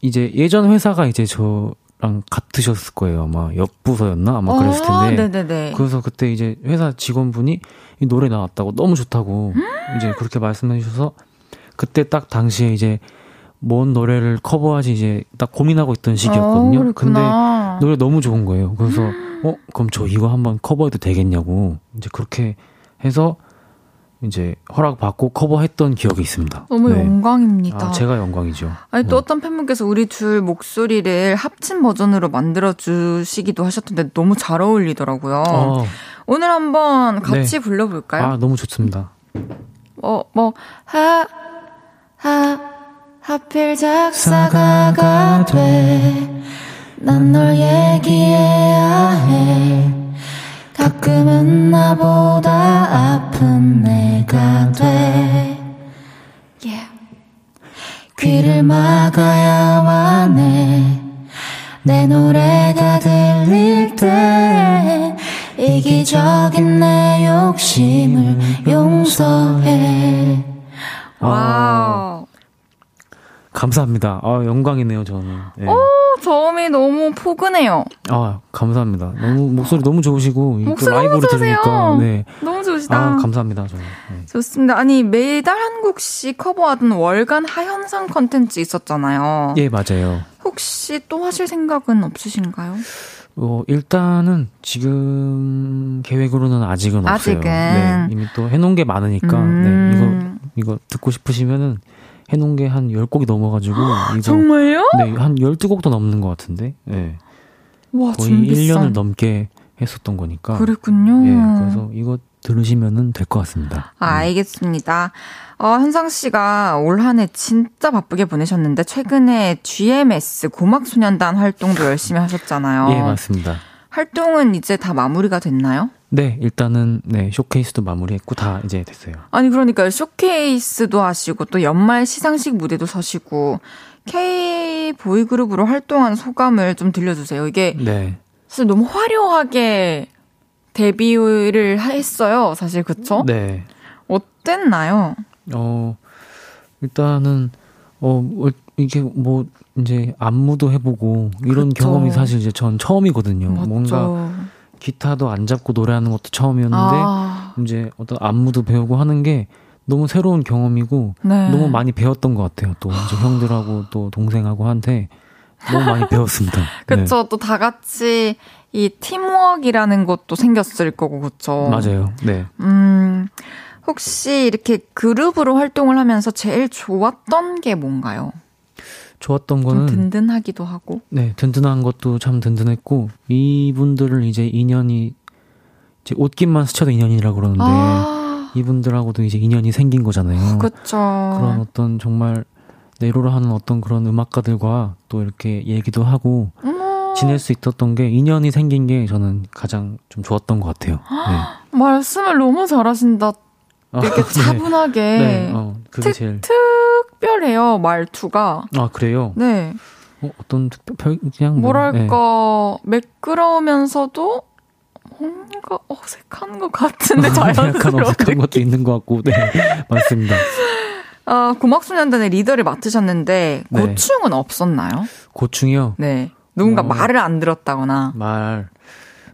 이제 예전 회사가 이제 저랑 같으셨을 거예요. 아마 옆 부서였나? 아마 그랬을 아, 텐데. 네네네. 그래서 그때 이제 회사 직원분이 이 노래 나왔다고 너무 좋다고 음? 이제 그렇게 말씀해 주셔서 그때 딱 당시에 이제 뭔 노래를 커버하지 이제 딱 고민하고 있던 시기였거든요. 어, 근데 노래 너무 좋은 거예요. 그래서 어 그럼 저 이거 한번 커버해도 되겠냐고 이제 그렇게 해서 이제 허락받고 커버했던 기억이 있습니다. 너무 네. 영광입니다. 아, 제가 영광이죠. 아니, 또 네. 어떤 팬분께서 우리 둘 목소리를 합친 버전으로 만들어주시기도 하셨던데 너무 잘 어울리더라고요. 어. 오늘 한번 같이 네. 불러볼까요? 아, 너무 좋습니다. 어, 뭐, 하, 하, 하필 작사가가 돼. 난 널 얘기해야 해. 가끔은 나보다 아픈 내가 돼. Yeah. 귀를 막아야만 해 내 노래가 들릴 때 이기적인 내 욕심을 용서해. 와우 감사합니다. 아, 영광이네요, 저는. 네. 오, 저음이 너무 포근해요. 아, 감사합니다. 너무, 목소리 너무 좋으시고, 목소리 라이브로 너무 들으니까. 네. 너무 좋으시다. 아, 감사합니다, 저는. 네. 좋습니다. 아니, 매달 한 곡씩 커버하던 월간 하현상 컨텐츠 있었잖아요. 예, 맞아요. 혹시 또 하실 생각은 없으신가요? 어, 일단은 지금 계획으로는 아직은, 아직은. 없어요. 네, 이미 또 해놓은 게 많으니까, 음. 네, 이거, 이거 듣고 싶으시면은 해놓은 게 한 10곡이 넘어가지고. 이거, 정말요? 네, 한 12곡도 넘는 것 같은데. 네. 와, 거의 준비성. 1년을 넘게 했었던 거니까. 그랬군요. 예, 그래서 이거 들으시면은 될 것 같습니다. 아, 알겠습니다. 어, 현상 씨가 올 한 해 진짜 바쁘게 보내셨는데 최근에 GMS 고막 소년단 활동도 열심히 하셨잖아요. 예, 맞습니다. 활동은 이제 다 마무리가 됐나요? 네, 일단은 네 쇼케이스도 마무리했고 다 이제 됐어요. 아니 그러니까 쇼케이스도 하시고 또 연말 시상식 무대도 서시고 K 보이 그룹으로 활동한 소감을 좀 들려주세요. 이게 네. 사실 너무 화려하게 데뷔를 했어요. 사실 그쵸? 네. 어땠나요? 어 일단은 어 이게 뭐 이제 안무도 해보고 이런 그쵸. 경험이 사실 이제 전 처음이거든요. 맞죠. 뭔가 기타도 안 잡고 노래하는 것도 처음이었는데 아. 이제 어떤 안무도 배우고 하는 게 너무 새로운 경험이고 네. 너무 많이 배웠던 것 같아요. 또 이제 형들하고 또 동생하고 한테 너무 많이 배웠습니다. 그쵸. 네. 또다 같이 이 팀워크이라는 것도 생겼을 거고, 그쵸. 맞아요. 네. 음, 혹시 이렇게 그룹으로 활동을 하면서 제일 좋았던 게 뭔가요? 좋았던 거는 든든하기도 하고. 네, 든든한 것도 참 든든했고 이분들을 이제 인연이 이제 옷깃만 스쳐도 인연이라고 그러는데 아~ 이분들하고도 이제 인연이 생긴 거잖아요. 그렇죠. 그런 어떤 정말 내로를 하는 어떤 그런 음악가들과 또 이렇게 얘기도 하고 음~ 지낼 수 있었던 게 인연이 생긴 게 저는 가장 좀 좋았던 것 같아요. 네. 말씀을 너무 잘하신다. 이렇게 아, 차분하게. 네, 어, 특, 제일. 특별해요, 말투가. 아, 그래요? 네. 어, 어떤 특별, 그냥. 뭐, 뭐랄까, 네. 매끄러우면서도 뭔가 어색한 것 같은데 자연스럽게. 약간 어색한 것도 있는 것 같고, 네. 맞습니다. 어, 고막소년단의 리더를 맡으셨는데, 네. 고충은 없었나요? 고충이요? 네. 누군가 어, 말을 안 들었다거나. 말.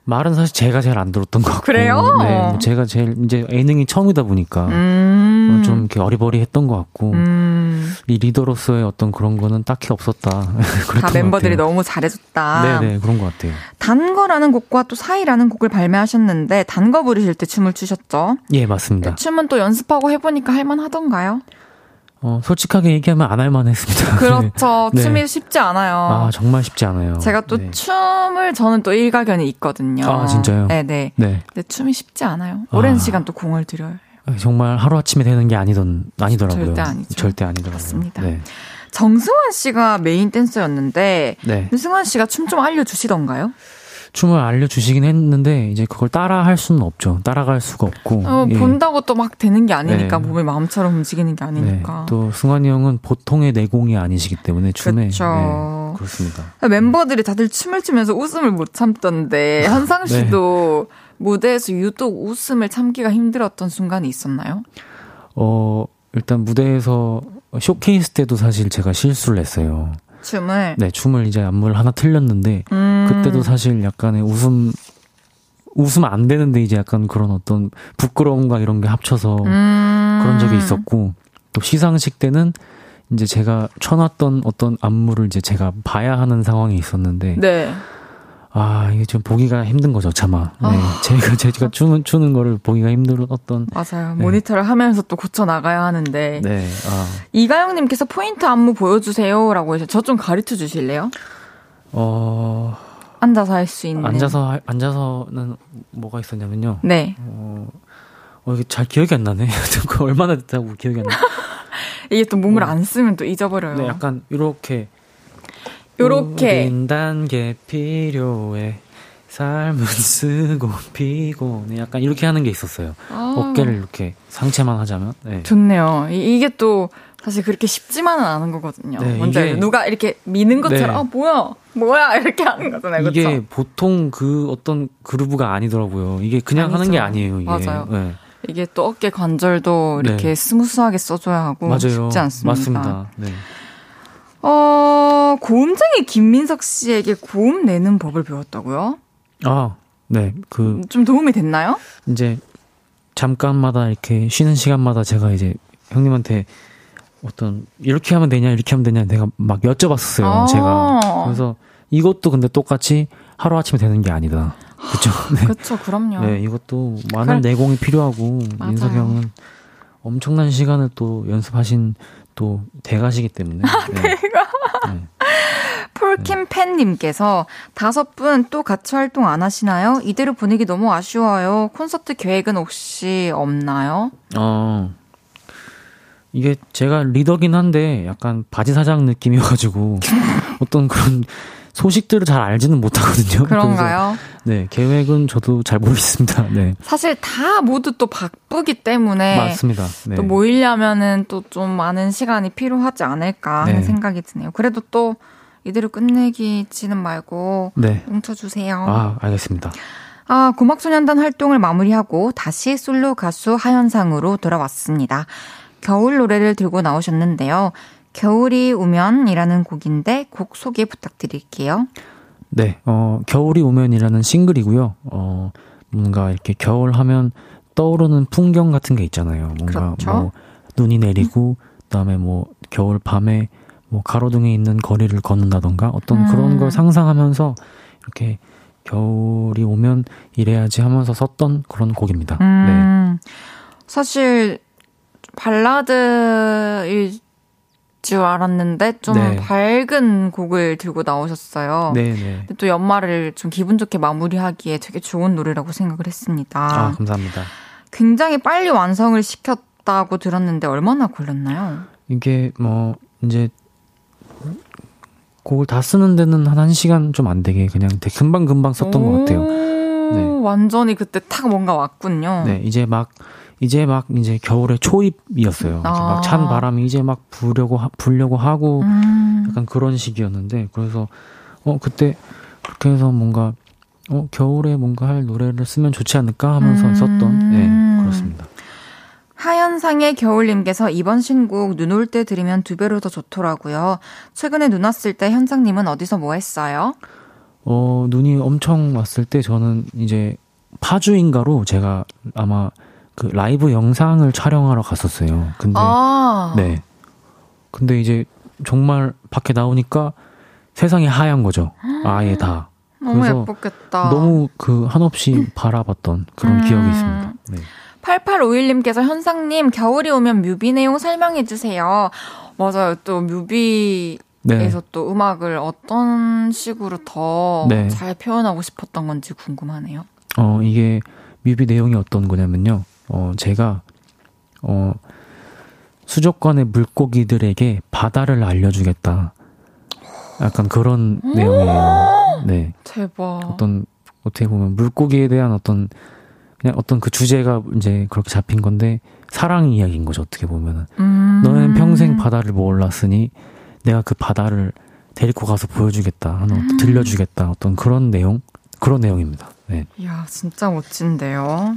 말은 사실 제가 제일 안 들었던 것 같고. 그래요? 네, 뭐 제가 제일 이제 예능이 처음이다 보니까 음. 좀 이렇게 어리버리했던 것 같고 음. 이 리더로서의 어떤 그런 거는 딱히 없었다. 다 멤버들이 너무 잘해줬다. 네네 그런 것 같아요. 단거라는 곡과 또 사이라는 곡을 발매하셨는데 단거 부르실 때 춤을 추셨죠? 예 맞습니다. 춤은 또 연습하고 해보니까 할만하던가요? 어, 솔직하게 얘기하면 안 할만 했습니다. 그렇죠. 네. 춤이 쉽지 않아요. 아, 정말 쉽지 않아요. 제가 또 네. 춤을 저는 또 일가견이 있거든요. 아, 진짜요? 네네. 네. 근데 춤이 쉽지 않아요. 오랜 아. 시간 또 공을 들여요. 아, 정말 하루아침에 되는 게 아니던, 아니더라고요. 절대 아니죠. 절대 아니더라고요. 맞습니다. 네. 정승환 씨가 메인 댄서였는데, 네. 승환 씨가 춤 좀 알려주시던가요? 춤을 알려주시긴 했는데 이제 그걸 따라 할 수는 없죠. 따라갈 수가 없고. 어, 예. 본다고 또 막 되는 게 아니니까 네. 몸이 마음처럼 움직이는 게 아니니까. 네. 또 승환이 형은 보통의 내공이 아니시기 때문에 춤에 네, 그렇습니다. 멤버들이 다들 춤을 추면서 웃음을 못 참던데 한상 네. 씨도 무대에서 유독 웃음을 참기가 힘들었던 순간이 있었나요? 어 일단 무대에서 쇼케이스 때도 사실 제가 실수를 했어요. 춤을 네 춤을 이제 안무를 하나 틀렸는데 음. 그때도 사실 약간의 웃음 웃으면 안 되는데 이제 약간 그런 어떤 부끄러움과 이런 게 합쳐서 음. 그런 적이 있었고 또 시상식 때는 이제 제가 쳐놨던 어떤 안무를 이제 제가 봐야 하는 상황이 있었는데 네. 아, 이게 좀 보기가 힘든 거죠, 차마. 네. 아. 제가, 제가 추는, 추는 거를 보기가 힘들었던. 맞아요. 네. 모니터를 하면서 또 고쳐 나가야 하는데. 네. 아. 이가영님께서 포인트 안무 보여주세요. 라고 해서 저 좀 가르쳐 주실래요? 어. 앉아서 할 수 있는. 앉아서, 앉아서는 뭐가 있었냐면요. 네. 어, 어 이게 잘 기억이 안 나네. 그 얼마나 됐다고 기억이 안 나. 이게 또 몸을 어. 안 쓰면 또 잊어버려요. 네, 약간, 이렇게. 요렇게. 우린 단계 필요해. 삶은 쓰고 피곤해. 약간 이렇게 하는 게 있었어요. 아. 어깨를 이렇게 상체만 하자면. 네. 좋네요. 이, 게 또 사실 그렇게 쉽지만은 않은 거거든요. 네, 먼저 이게, 누가 이렇게 미는 것처럼 네. 아 뭐야 뭐야 이렇게 하는 거잖아요. 이게 그쵸? 보통 그 어떤 groove가 아니더라고요. 이게 그냥 아니죠. 하는 게 아니에요. 이게. 맞아요. 네. 이게 또 어깨 관절도 이렇게 네. 스무스하게 써줘야 하고 맞아요. 쉽지 않습니다. 맞습니다. 네. 어, 고음쟁이 김민석 씨에게 고음 내는 법을 배웠다고요? 아, 네. 그. 좀 도움이 됐나요? 이제, 잠깐마다 이렇게 쉬는 시간마다 제가 이제 형님한테 어떤, 이렇게 하면 되냐, 이렇게 하면 되냐, 내가 막 여쭤봤었어요, 아~ 제가. 그래서 이것도 근데 똑같이 하루아침에 되는 게 아니다. 그쵸? 네. 그쵸, 그럼요. 네, 이것도 많은 그래. 내공이 필요하고, 민석 형은 엄청난 시간을 또 연습하신 또 대가시기 때문에. 아, 네. 대가. 네. 폴킴 팬님께서 다섯 분 또 같이 활동 안 하시나요? 이대로 분위기 너무 아쉬워요. 콘서트 계획은 혹시 없나요? 어. 이게 제가 리더긴 한데 약간 바지 사장 느낌이어가지고 어떤 그런 소식들을 잘 알지는 못하거든요. 그런가요? 네, 계획은 저도 잘 모르겠습니다. 네. 사실 다 모두 또 바쁘기 때문에 맞습니다. 네. 또 모이려면은 또 좀 많은 시간이 필요하지 않을까 하는 네. 생각이 드네요. 그래도 또 이대로 끝내기지는 말고 네. 뭉쳐주세요. 아, 알겠습니다. 아, 고막소년단 활동을 마무리하고 다시 솔로 가수 하현상으로 돌아왔습니다. 겨울 노래를 들고 나오셨는데요. 겨울이 오면이라는 곡인데 곡 소개 부탁드릴게요. 네, 어, 겨울이 오면이라는 싱글이고요. 어, 뭔가 이렇게 겨울 하면 떠오르는 풍경 같은 게 있잖아요. 뭔가 그렇죠? 뭐 눈이 내리고 그다음에 뭐 겨울 밤에 뭐 가로등에 있는 거리를 걷는다던가 어떤 음. 그런 걸 상상하면서 이렇게 겨울이 오면 이래야지 하면서 썼던 그런 곡입니다. 음. 네. 사실 발라드일 줄 알았는데 좀 네. 밝은 곡을 들고 나오셨어요. 네, 네. 또 연말을 좀 기분 좋게 마무리하기에 되게 좋은 노래라고 생각을 했습니다. 아, 감사합니다. 굉장히 빨리 완성을 시켰다고 들었는데 얼마나 걸렸나요? 이게 뭐 이제 곡을 다 쓰는 데는 한 1시간 좀 안 되게 그냥 되게 금방금방 썼던 것 같아요. 네. 완전히 그때 탁 뭔가 왔군요. 네, 이제 막 이제 막 이제 겨울의 초입이었어요. 아. 막찬 바람이 이제 막 부려고 불려고 하고 음. 약간 그런 시기였는데 그래서 어 그때 그렇게 해서 뭔가 어 겨울에 뭔가 할 노래를 쓰면 좋지 않을까 하면서 음. 썼던 네 그렇습니다. 하현상의 겨울님께서 이번 신곡 눈 올 때 들으면 두 배로 더 좋더라고요. 최근에 눈 왔을 때 현상님은 어디서 뭐 했어요? 어 눈이 엄청 왔을 때 저는 이제 파주인가로 제가 아마 그 라이브 영상을 촬영하러 갔었어요. 근데 아. 네. 근데 이제 정말 밖에 나오니까 세상이 하얀 거죠. 아예 다. 너무 예뻤겠다. 너무 그 한없이 바라봤던 그런 음. 기억이 있습니다. 네. 8851님께서 현상님 겨울이 오면 뮤비 내용 설명해 주세요. 맞아요. 또 뮤비 에서 네. 또 음악을 어떤 식으로 더잘 네. 표현하고 싶었던 건지 궁금하네요. 어, 이게 뮤비 내용이 어떤 거냐면요. 어, 제가, 어, 수족관의 물고기들에게 바다를 알려주겠다. 약간 그런 내용이에요. 네. 대박. 어떤, 어떻게 보면 물고기에 대한 어떤, 그냥 어떤 그 주제가 이제 그렇게 잡힌 건데, 사랑 이야기인 거죠, 어떻게 보면은. 음. 너는 평생 바다를 몰랐으니, 내가 그 바다를 데리고 가서 보여주겠다. 하는, 음. 들려주겠다. 어떤 그런 내용? 그런 내용입니다. 네. 이야, 진짜 멋진데요.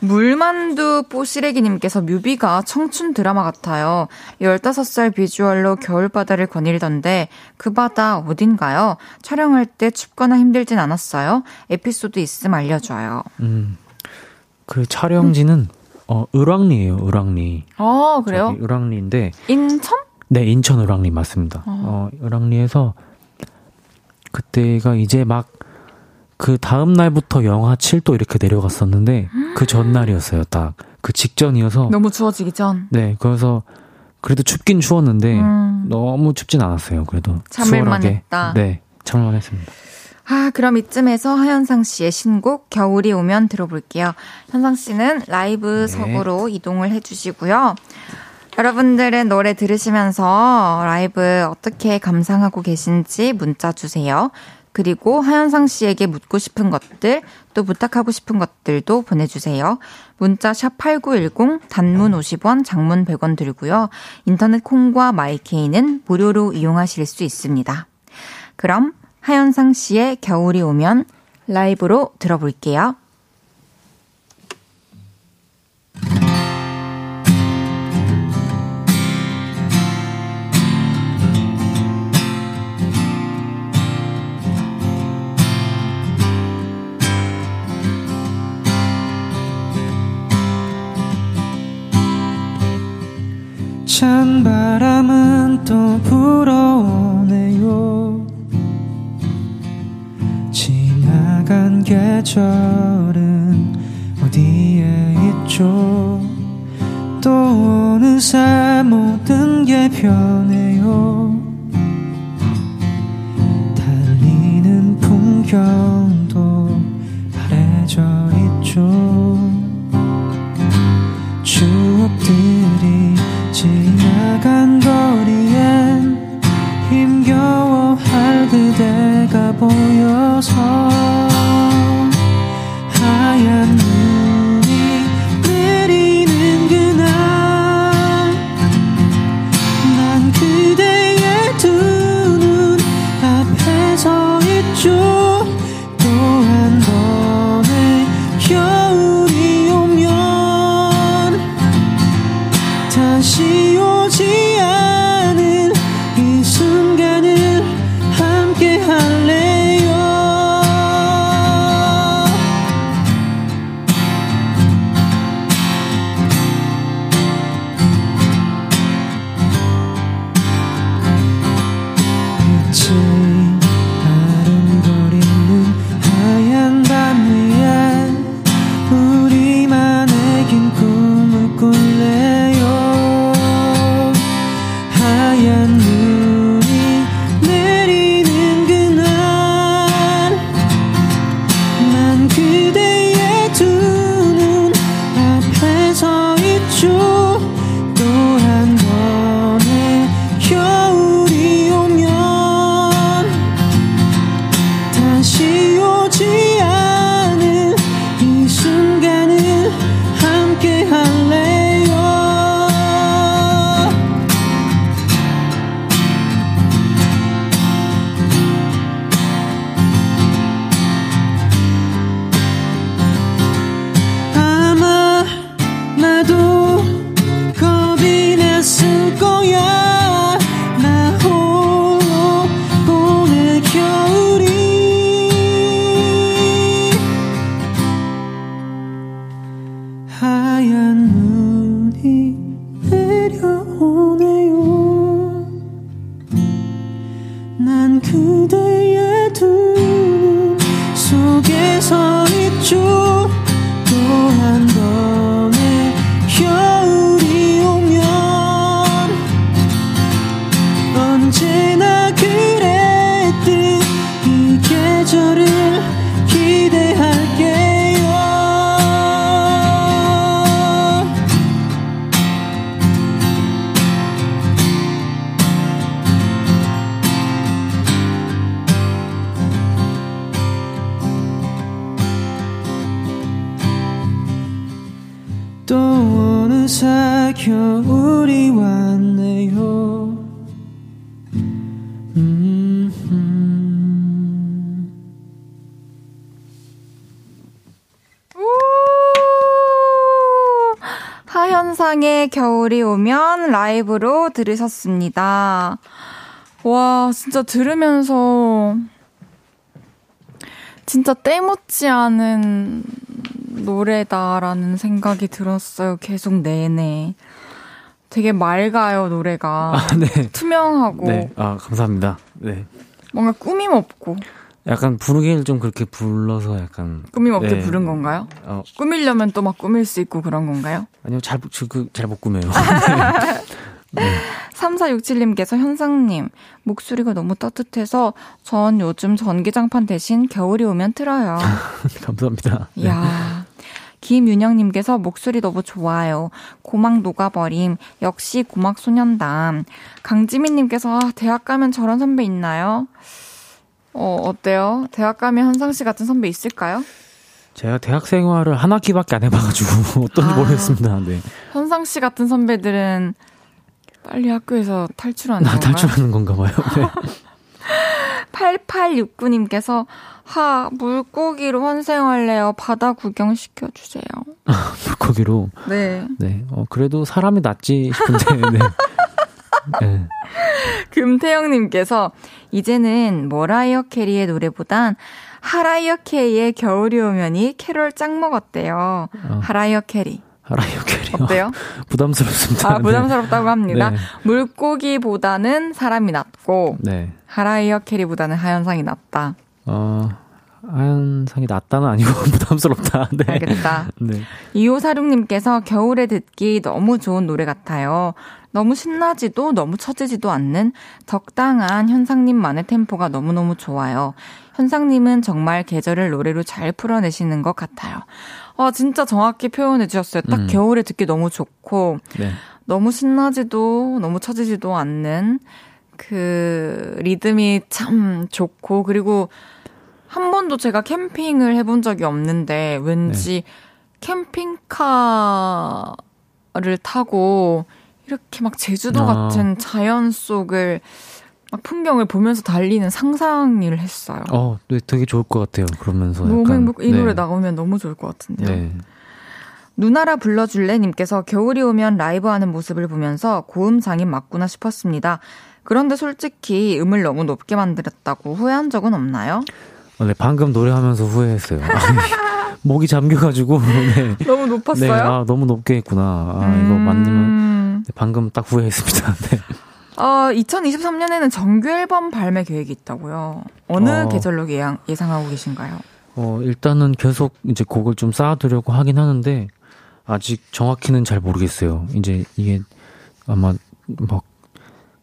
물만두 뽀시래기님께서 뮤비가 청춘 드라마 같아요. 15살 비주얼로 겨울바다를 거닐던데 그 바다 어딘가요? 촬영할 때 춥거나 힘들진 않았어요? 에피소드 있음 알려줘요. 음, 그 촬영지는 음. 어, 을왕리예요, 을왕리. 아, 그래요? 을왕리인데. 인천? 네, 인천 을왕리 맞습니다. 어, 어 을왕리에서 그때가 이제 막 그 다음 날부터 영하 7도 이렇게 내려갔었는데 그 전날이었어요. 딱 그 직전이어서 너무 추워지기 전. 네, 그래서 그래도 춥긴 추웠는데 음. 너무 춥진 않았어요. 그래도 참을만 했다. 네, 참을만 했습니다. 아, 그럼 이쯤에서 하현상 씨의 신곡 겨울이 오면 들어볼게요. 현상 씨는 라이브석으로 네. 이동을 해주시고요. 여러분들은 노래 들으시면서 라이브 어떻게 감상하고 계신지 문자 주세요. 그리고 하현상 씨에게 묻고 싶은 것들, 또 부탁하고 싶은 것들도 보내주세요. 문자 샵 8910, 단문 50원, 장문 100원 들고요. 인터넷 콩과 마이케이는 무료로 이용하실 수 있습니다. 그럼 하현상 씨의 겨울이 오면 라이브로 들어볼게요. 또 불어오네요. 지나간 계절 라이브로 들으셨습니다. 와, 진짜 들으면서 진짜 때묻지 않은 노래다라는 생각이 들었어요. 계속 내내. 되게 맑아요, 노래가. 아, 네. 투명하고. 네. 아, 감사합니다. 네. 뭔가 꾸밈 없고. 약간 부르기를 좀 그렇게 불러서 약간 꾸밈 없게 네. 부른 건가요? 어. 꾸밀려면 또 막 꾸밀 수 있고 그런 건가요? 아니요, 잘, 그, 잘못 꾸며요. 네. 3467님께서 현상님, 목소리가 너무 따뜻해서 전 요즘 전기장판 대신 겨울이 오면 틀어요. 감사합니다. 네. 야 김윤영님께서 목소리 너무 좋아요. 고막 녹아버림. 역시 고막 소년단. 강지민님께서 아, 대학 가면 저런 선배 있나요? 어, 어때요? 대학 가면 현상 씨 같은 선배 있을까요? 제가 대학 생활을 한 학기밖에 안 해봐가지고 어떤지 아, 모르겠습니다. 네. 현상 씨 같은 선배들은 빨리 학교에서 탈출하는 건가요? 탈출하는 건가 봐요. 네. 8869님께서 하 물고기로 환생할래요. 바다 구경 시켜주세요. 물고기로. 네. 네. 어 그래도 사람이 낫지 싶은데. 네. 네. 금태영님께서 이제는 머라이어 캐리의 노래보단 하라이어 캐리의 겨울이 오면이 캐롤 짱 먹었대요. 어. 하라이어 캐리. 하라이어 캐리. 어때요? 부담스럽습니다. 아, 부담스럽다고 합니다. 네. 물고기보다는 사람이 낫고, 네. 하라이어 캐리보다는 하현상이 낫다. 어, 하현상이 낫다는 아니고 부담스럽다. 네. 알겠다. 네. 2546님께서 겨울에 듣기 너무 좋은 노래 같아요. 너무 신나지도 너무 처지지도 않는 적당한 현상님만의 템포가 너무너무 좋아요. 현상님은 정말 계절을 노래로 잘 풀어내시는 것 같아요. 아, 진짜 정확히 표현해 주셨어요. 딱 음. 겨울에 듣기 너무 좋고, 네. 너무 신나지도 너무 처지지도 않는 그 리듬이 참 좋고, 그리고 한 번도 제가 캠핑을 해본 적이 없는데 왠지 네. 캠핑카를 타고 이렇게 막 제주도 아. 같은 자연 속을 막 풍경을 보면서 달리는 상상을 했어요. 어, 네, 되게 좋을 것 같아요. 그러면서 너무 약간, 행복. 이 네. 노래 나오면 너무 좋을 것 같은데요. 네. 누나라 불러줄래님께서 겨울이 오면 라이브하는 모습을 보면서 고음 장인 맞구나 싶었습니다. 그런데 솔직히 음을 너무 높게 만들었다고 후회한 적은 없나요? 어, 네, 방금 노래하면서 후회했어요. 목이 잠겨가지고. 네. 너무 높았어요? 네, 아, 너무 높게 했구나. 아, 음... 이거 만들면. 네, 방금 딱 후회했습니다. 네. 어, 2023년에는 정규 앨범 발매 계획이 있다고요. 어느 어... 계절로 예상, 예상하고 계신가요? 어, 일단은 계속 이제 곡을 좀 쌓아두려고 하긴 하는데, 아직 정확히는 잘 모르겠어요. 이제 이게 아마 막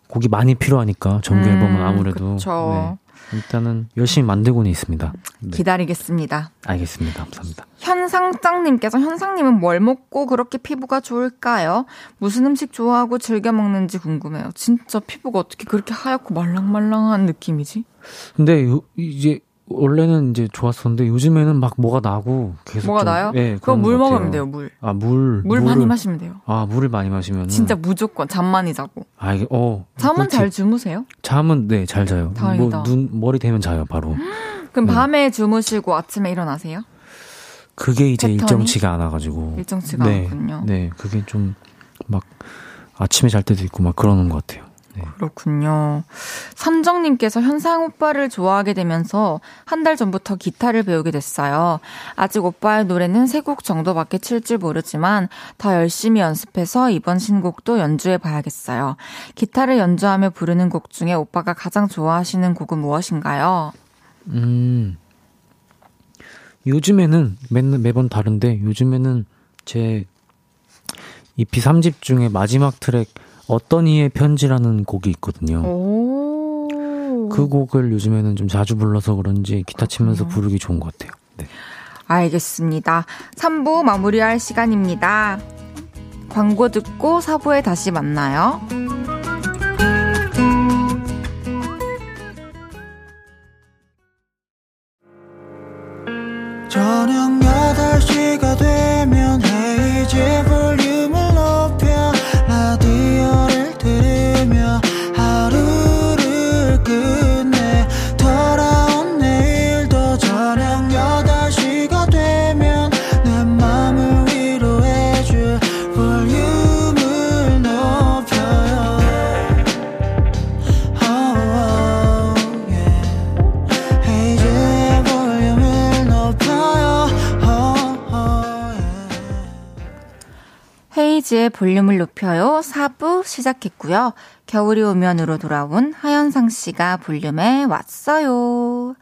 곡이 많이 필요하니까 정규 음, 앨범은 아무래도. 네. 일단은 열심히 만들고는 있습니다. 네. 기다리겠습니다. 알겠습니다. 감사합니다. 현상장님께서 현상님은 뭘 먹고 그렇게 피부가 좋을까요? 무슨 음식 좋아하고 즐겨 먹는지 궁금해요. 진짜 피부가 어떻게 그렇게 하얗고 말랑말랑한 느낌이지? 근데 이제 원래는 이제 좋았었는데 요즘에는 막 뭐가 나고 계속 뭐가 좀, 나요? 네, 그럼 물 먹으면 돼요. 물. 아 물. 물 물을, 많이 마시면 돼요. 아 물을 많이 마시면 진짜 무조건 잠 많이 자고. 아 이게 어. 잠은 그렇지. 잘 주무세요? 잠은 네 잘 자요. 다행이다. 뭐 눈 머리 대면 자요 바로. 그럼 네. 밤에 주무시고 아침에 일어나세요? 그게 이제 패턴이? 일정치가 않아가지고. 일정치가 네, 않군요. 네, 그게 좀 막 아침에 잘 때도 있고 막 그러는 것 같아요. 네. 그렇군요. 선정님께서 현상 오빠를 좋아하게 되면서 한 달 전부터 기타를 배우게 됐어요. 아직 오빠의 노래는 세 곡 정도밖에 칠 줄 모르지만 더 열심히 연습해서 이번 신곡도 연주해 봐야겠어요. 기타를 연주하며 부르는 곡 중에 오빠가 가장 좋아하시는 곡은 무엇인가요? 음. 요즘에는 매, 매번 다른데 요즘에는 제 EP 3집 중에 마지막 트랙 어떤 이의 편지라는 곡이 있거든요. 그 곡을 요즘에는 좀 자주 불러서 그런지 기타 치면서 부르기 좋은 것 같아요. 네. 알겠습니다. 3부 마무리할 시간입니다. 광고 듣고 4부에 다시 만나요. 저녁 8시가 되면 헤이즈 볼륨 홈이지의 볼륨을 높여요. 4부 시작했고요. 겨울이 오면으로 돌아온 하현상 씨가 볼륨에 왔어요.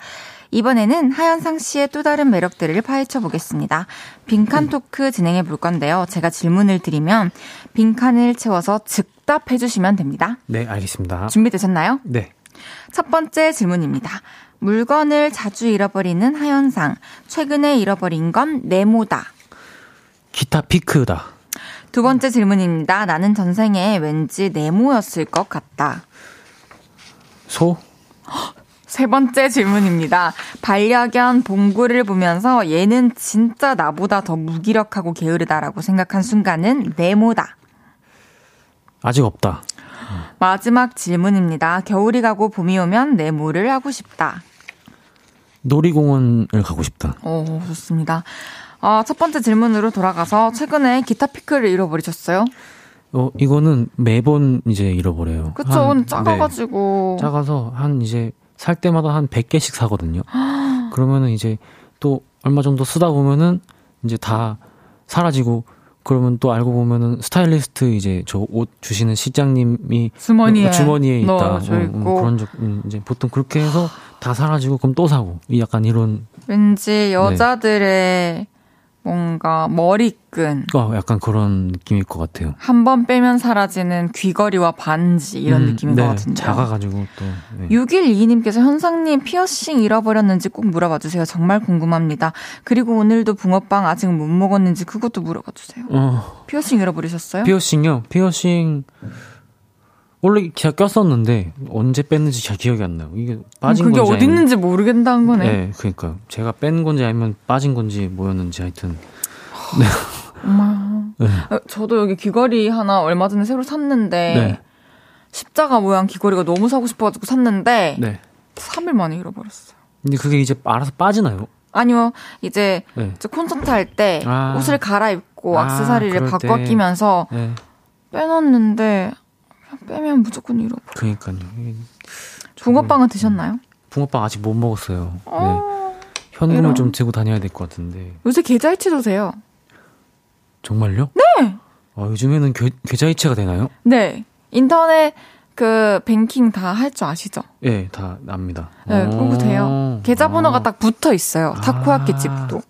이번에는 하현상 씨의 또 다른 매력들을 파헤쳐 보겠습니다. 빈칸 토크 진행해 볼 건데요. 제가 질문을 드리면 빈칸을 채워서 즉답해 주시면 됩니다. 네, 알겠습니다. 준비되셨나요? 네. 첫 번째 질문입니다. 물건을 자주 잃어버리는 하현상. 최근에 잃어버린 건 네모다. 기타 피크다. 두 번째 질문입니다. 나는 전생에 왠지 네모였을 것 같다. 소? 세 번째 질문입니다. 반려견 봉구를 보면서 얘는 진짜 나보다 더 무기력하고 게으르다라고 생각한 순간은 네모다. 아직 없다. 마지막 질문입니다. 겨울이 가고 봄이 오면 네모를 하고 싶다. 놀이공원을 가고 싶다. 오, 좋습니다. 아, 첫 번째 질문으로 돌아가서 최근에 기타 피크를 잃어버리셨어요? 어, 이거는 매번 이제 잃어버려요. 그쵸, 한, 작아가지고. 네, 작아서 한 이제 살 때마다 한 100개씩 사거든요. 그러면은 이제 또 얼마 정도 쓰다 보면은 이제 다 사라지고 그러면 또 알고 보면은 스타일리스트 이제 저 옷 주시는 실장님이 주머니에, 주머니에 있다. 어, 음, 그런 적 음, 이제 보통 그렇게 해서 다 사라지고 그럼 또 사고 약간 이런 왠지 여자들의 네. 뭔가 머리끈. 어, 약간 그런 느낌일 것 같아요. 한 번 빼면 사라지는 귀걸이와 반지 이런 음, 느낌인 네, 것 같은데. 작아가지고 또. 네. 6122님께서 현상님 피어싱 잃어버렸는지 꼭 물어봐 주세요. 정말 궁금합니다. 그리고 오늘도 붕어빵 아직 못 먹었는지 그것도 물어봐 주세요. 어. 피어싱 잃어버리셨어요? 피어싱요? 피어싱. 원래 제가 꼈었는데 언제 뺐는지 잘 기억이 안 나요. 이게 빠진 그게 건지 어디 있는지 모르겠다는 거네. 네, 그러니까 제가 뺀 건지 아니면 빠진 건지 뭐였는지 하여튼. 네. 엄마. 네. 어, 저도 여기 귀걸이 하나 얼마 전에 새로 샀는데 네. 십자가 모양 귀걸이가 너무 사고 싶어가지고 샀는데 네. 3일 만에 잃어버렸어요. 근데 그게 이제 알아서 빠지나요? 아니요, 이제 네. 콘서트 할때 아. 옷을 갈아입고 아, 악세사리를 바꿔 끼면서 네. 빼놨는데 빼면 무조건 잃어버려. 그니까요. 붕어빵은 드셨나요? 붕어빵 아직 못 먹었어요. 어... 네. 현금을 이런... 좀 들고 다녀야 될 것 같은데. 요새 계좌이체도 돼요. 정말요? 네. 아, 요즘에는 겨, 계좌이체가 되나요? 네. 인터넷 그 뱅킹 다 할 줄 아시죠? 네, 다 납니다. 네, 그거 돼요. 계좌번호가 아. 딱 붙어 있어요. 타코야끼 집도.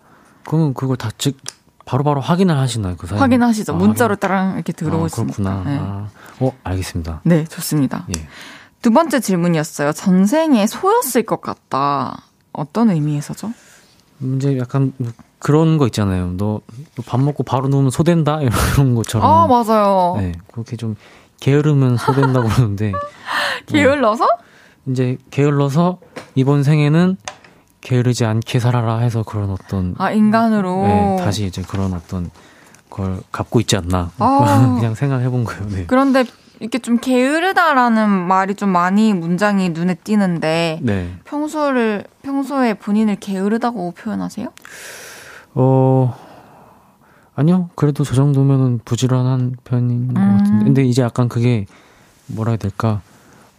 그러면 그걸 다 즉, 바로 바로 확인을 하시나요? 그 사이 확인하시죠. 아, 문자로 따랑 이렇게 들어오시니까. 아, 그렇구나. 네. 아, 어, 알겠습니다. 네, 좋습니다. 예. 두 번째 질문이었어요. 전생에 소였을 것 같다. 어떤 의미에서죠? 이제 약간 그런 거 있잖아요. 너 밥 먹고 바로 누우면 소된다 이런 것처럼. 아 맞아요. 네, 그렇게 좀 게으르면 소된다 고 그러는데. 게을러서? 어, 이제 게을러서 이번 생에는 게으르지 않게 살아라 해서 그런 어떤 아 인간으로 네, 다시 이제 그런 어떤 걸 갖고 있지 않나 아. 그냥 생각해 본 거예요. 네. 그런데 이렇게 좀 게으르다라는 말이 좀 많이 문장이 눈에 띄는데 네. 평소를 평소에 본인을 게으르다고 표현하세요? 어 아니요 그래도 저 정도면은 부지런한 편인 음. 것 같은데 근데 이제 약간 그게 뭐라 해야 될까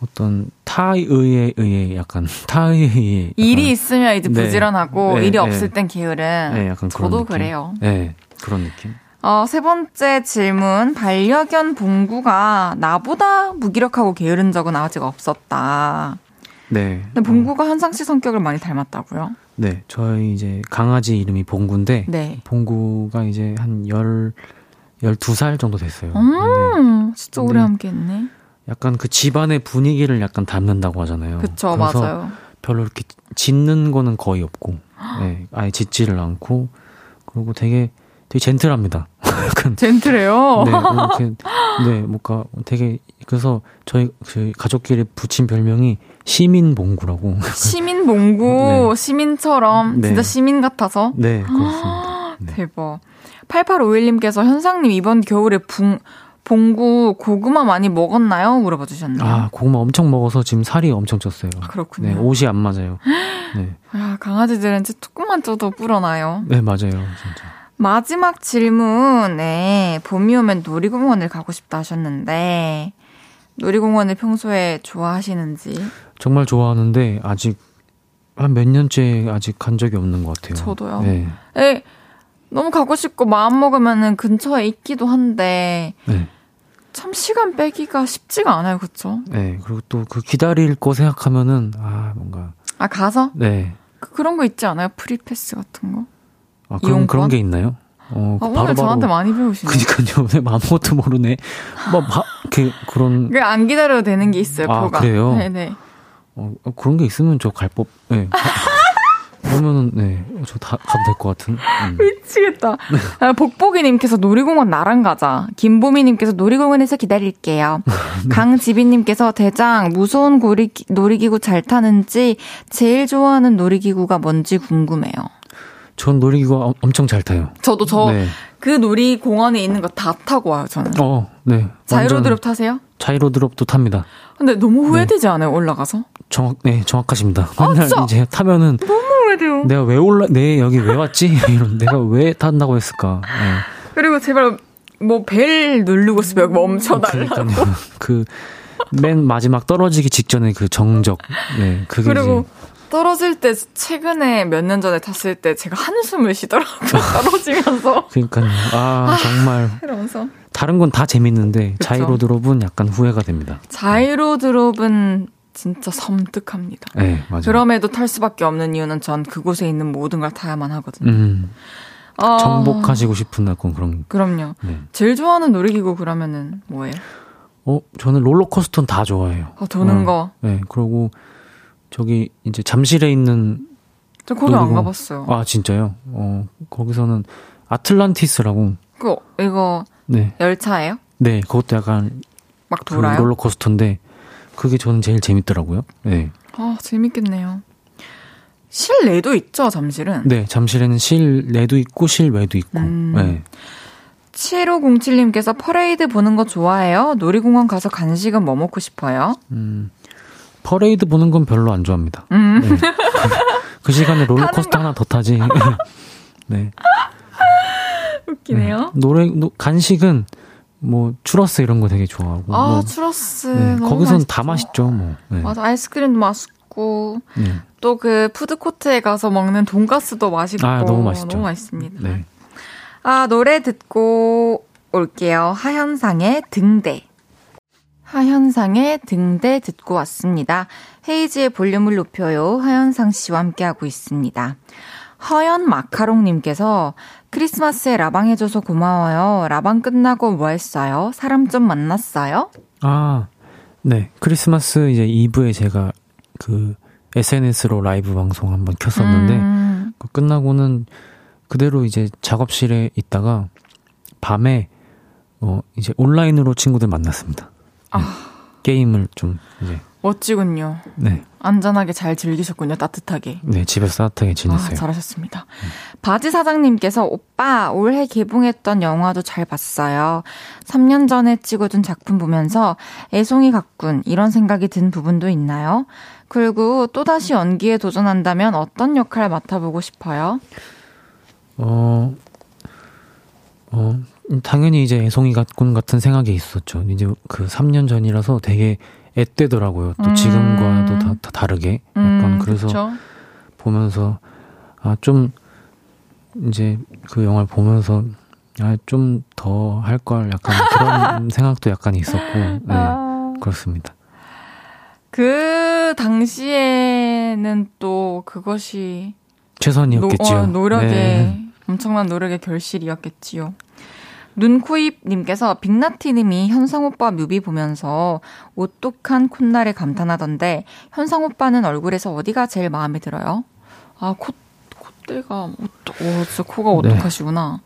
어떤 타의에 의해 약간 타의에 의해 일이 있으면 이제 네. 부지런하고 네, 일이 네, 없을 땐 게으른 네, 약간 저도 그래요. 네 그런 느낌. 어, 세 번째 질문. 반려견 봉구가 나보다 무기력하고 게으른 적은 아직 없었다. 네. 근데 봉구가 어. 한상 씨 성격을 많이 닮았다고요? 네. 저희 이제 강아지 이름이 봉구인데 네. 봉구가 이제 한 열, 12살 정도 됐어요. 음, 진짜 오래 함께 했네. 약간 그 집안의 분위기를 약간 담는다고 하잖아요. 그쵸, 맞아요. 별로 이렇게 짖는 거는 거의 없고, 네, 아예 짖지를 않고, 그리고 되게 되게 젠틀합니다. 젠틀해요. 네, 이렇게, 네, 뭔가 되게 그래서 저희 저희 가족끼리 붙인 별명이 시민봉구라고. 시민봉구, 네. 시민처럼 네. 진짜 시민 같아서. 네, 그렇습니다. 네. 대박. 8851님께서 현상님 이번 겨울에 붕 봉구 고구마 많이 먹었나요? 물어봐 주셨네요. 아, 고구마 엄청 먹어서 지금 살이 엄청 쪘어요. 아, 그렇군요. 네, 옷이 안 맞아요. 네. 아, 강아지들은 진짜 조금만 쪄도 불어나요. 네, 맞아요. 진짜. 마지막 질문에 봄이 오면 놀이공원을 가고 싶다 하셨는데 놀이공원을 평소에 좋아하시는지 정말 좋아하는데 아직 한 몇 년째 아직 간 적이 없는 것 같아요. 저도요. 네. 에, 너무 가고 싶고 마음 먹으면은 근처에 있기도 한데 네. 참 시간 빼기가 쉽지가 않아요, 그렇죠? 네. 그리고 또 그 기다릴 거 생각하면은 아 뭔가 아 가서 네 그, 그런 거 있지 않아요? free pass 같은 거? 아, 그런, 그런 게 있나요? 어, 아, 바로, 오늘 저한테 많이 배우시네. 그니까요. 내 아무것도 모르네. 뭐, 바, 그, 그런. 안 기다려도 되는 게 있어요, 아, 표가. 그래요? 네네. 어, 그런 게 있으면 저 갈 법, 네. 그러면은, 네. 저다 가도 될 것 같은. 음. 미치겠다. 아, 복복이님께서 놀이공원 나랑 가자. 김보미님께서 놀이공원에서 기다릴게요. 네. 강지비님께서 대장, 무서운 고리, 놀이기구 잘 타는지 제일 좋아하는 놀이기구가 뭔지 궁금해요. 전 놀이기구 엄청 잘 타요. 저도 저그 네. 놀이공원에 있는 거 다 타고 와요, 저는. 어, 네. 자이로드롭 타세요? 자이로드롭도 탑니다. 근데 너무 후회되지 네. 않아요, 올라가서? 정확, 네, 정확하십니다. 아, 맨날 아, 이제 타면은. 너무 후회돼요. 내가 왜 올라, 내 여기 왜 왔지? 이런, 내가 왜 탄다고 했을까? 네. 그리고 제발, 뭐, 벨 누르고 있으면 멈춰달라고. 그, 맨 마지막 떨어지기 직전에 그 정적. 네, 그게. 그리고, 이제. 떨어질 때 최근에 몇 년 전에 탔을 때 제가 한숨을 쉬더라고요. 떨어지면서. 그러니까요. 아, 아 정말. 이러면서. 다른 건 다 재밌는데 그쵸? 자이로드롭은 약간 후회가 됩니다. 자이로드롭은 진짜 섬뜩합니다. 네, 맞아요. 그럼에도 탈 수밖에 없는 이유는 전 그곳에 있는 모든 걸 타야만 하거든요. 음. 아... 정복하시고 싶은 약간 그런. 그럼요. 네. 제일 좋아하는 놀이기구 그러면은 뭐예요? 어, 저는 롤러코스터는 다 좋아해요. 아, 도는 어, 거. 네, 그리고 저기 이제 잠실에 있는 저 거기 놀이공... 안 가봤어요. 아 진짜요? 어 거기서는 아틀란티스라고. 그 이거 네. 열차예요? 네, 그것도 약간 막 돌아요? 그 롤러코스터인데 그게 저는 제일 재밌더라고요. 네. 아, 재밌겠네요. 실내도 있죠, 잠실은? 네, 잠실에는 실내도 있고 실외도 있고. 음. 네. 7507님께서 퍼레이드 보는 거 좋아해요? 놀이공원 가서 간식은 뭐 먹고 싶어요? 음, 퍼레이드 보는 건 별로 안 좋아합니다. 음. 네. 그 시간에 롤러코스터 하나 더 타지. 네. 웃기네요. 네. 노래, 노, 간식은 뭐 추러스 이런 거 되게 좋아하고. 아, 뭐, 추러스. 네, 거기선 다 맛있죠, 뭐. 네. 맞아, 아이스크림도 맛있고. 네. 또 그 푸드코트에 가서 먹는 돈가스도 맛있고. 아, 너무 맛있죠. 너무 맛있습니다. 네. 아, 노래 듣고 올게요. 하현상의 등대. 하현상의 등대 듣고 왔습니다. 헤이즈의 볼륨을 높여요. 하현상 씨와 함께하고 있습니다. 허연 마카롱님께서 크리스마스에 라방 해줘서 고마워요. 라방 끝나고 뭐 했어요? 사람 좀 만났어요? 아, 네. 크리스마스 이제 2부에 제가 그 SNS로 라이브 방송 한번 켰었는데, 음. 그 끝나고는 그대로 이제 작업실에 있다가 밤에 어 이제 온라인으로 친구들 만났습니다. 아. 네. 게임을 좀 이제 멋지군요. 네. 안전하게 잘 즐기셨군요. 따뜻하게. 네, 집에서 따뜻하게 지냈어요. 아, 잘하셨습니다. 음. 바지 사장님께서 오빠 올해 개봉했던 영화도 잘 봤어요. 3년 전에 찍어둔 작품 보면서 애송이 같군 이런 생각이 든 부분도 있나요? 그리고 또다시 연기에 도전한다면 어떤 역할 맡아보고 싶어요? 어, 어, 당연히 이제 애송이 같군 같은 생각이 있었죠. 이제 그 3년 전이라서 되게 앳되더라고요. 또 음. 지금과도 다, 다 다르게. 약간 음, 그래서 그쵸? 보면서, 아, 좀, 이제 그 영화를 보면서, 아, 좀 더 할 걸 약간 그런 생각도 약간 있었고, 네, 아. 그렇습니다. 그 당시에는 또 그것이 최선이었겠죠. 노, 어, 력의 네. 엄청난 노력의 결실이었겠지요. 눈코입님께서 빅나티님이 현상 오빠 뮤비 보면서 오똑한 콧날에 감탄하던데 현상 오빠는 얼굴에서 어디가 제일 마음에 들어요? 아, 콧, 콧대가, 오똑, 오, 진짜 코가 네. 오똑하시구나.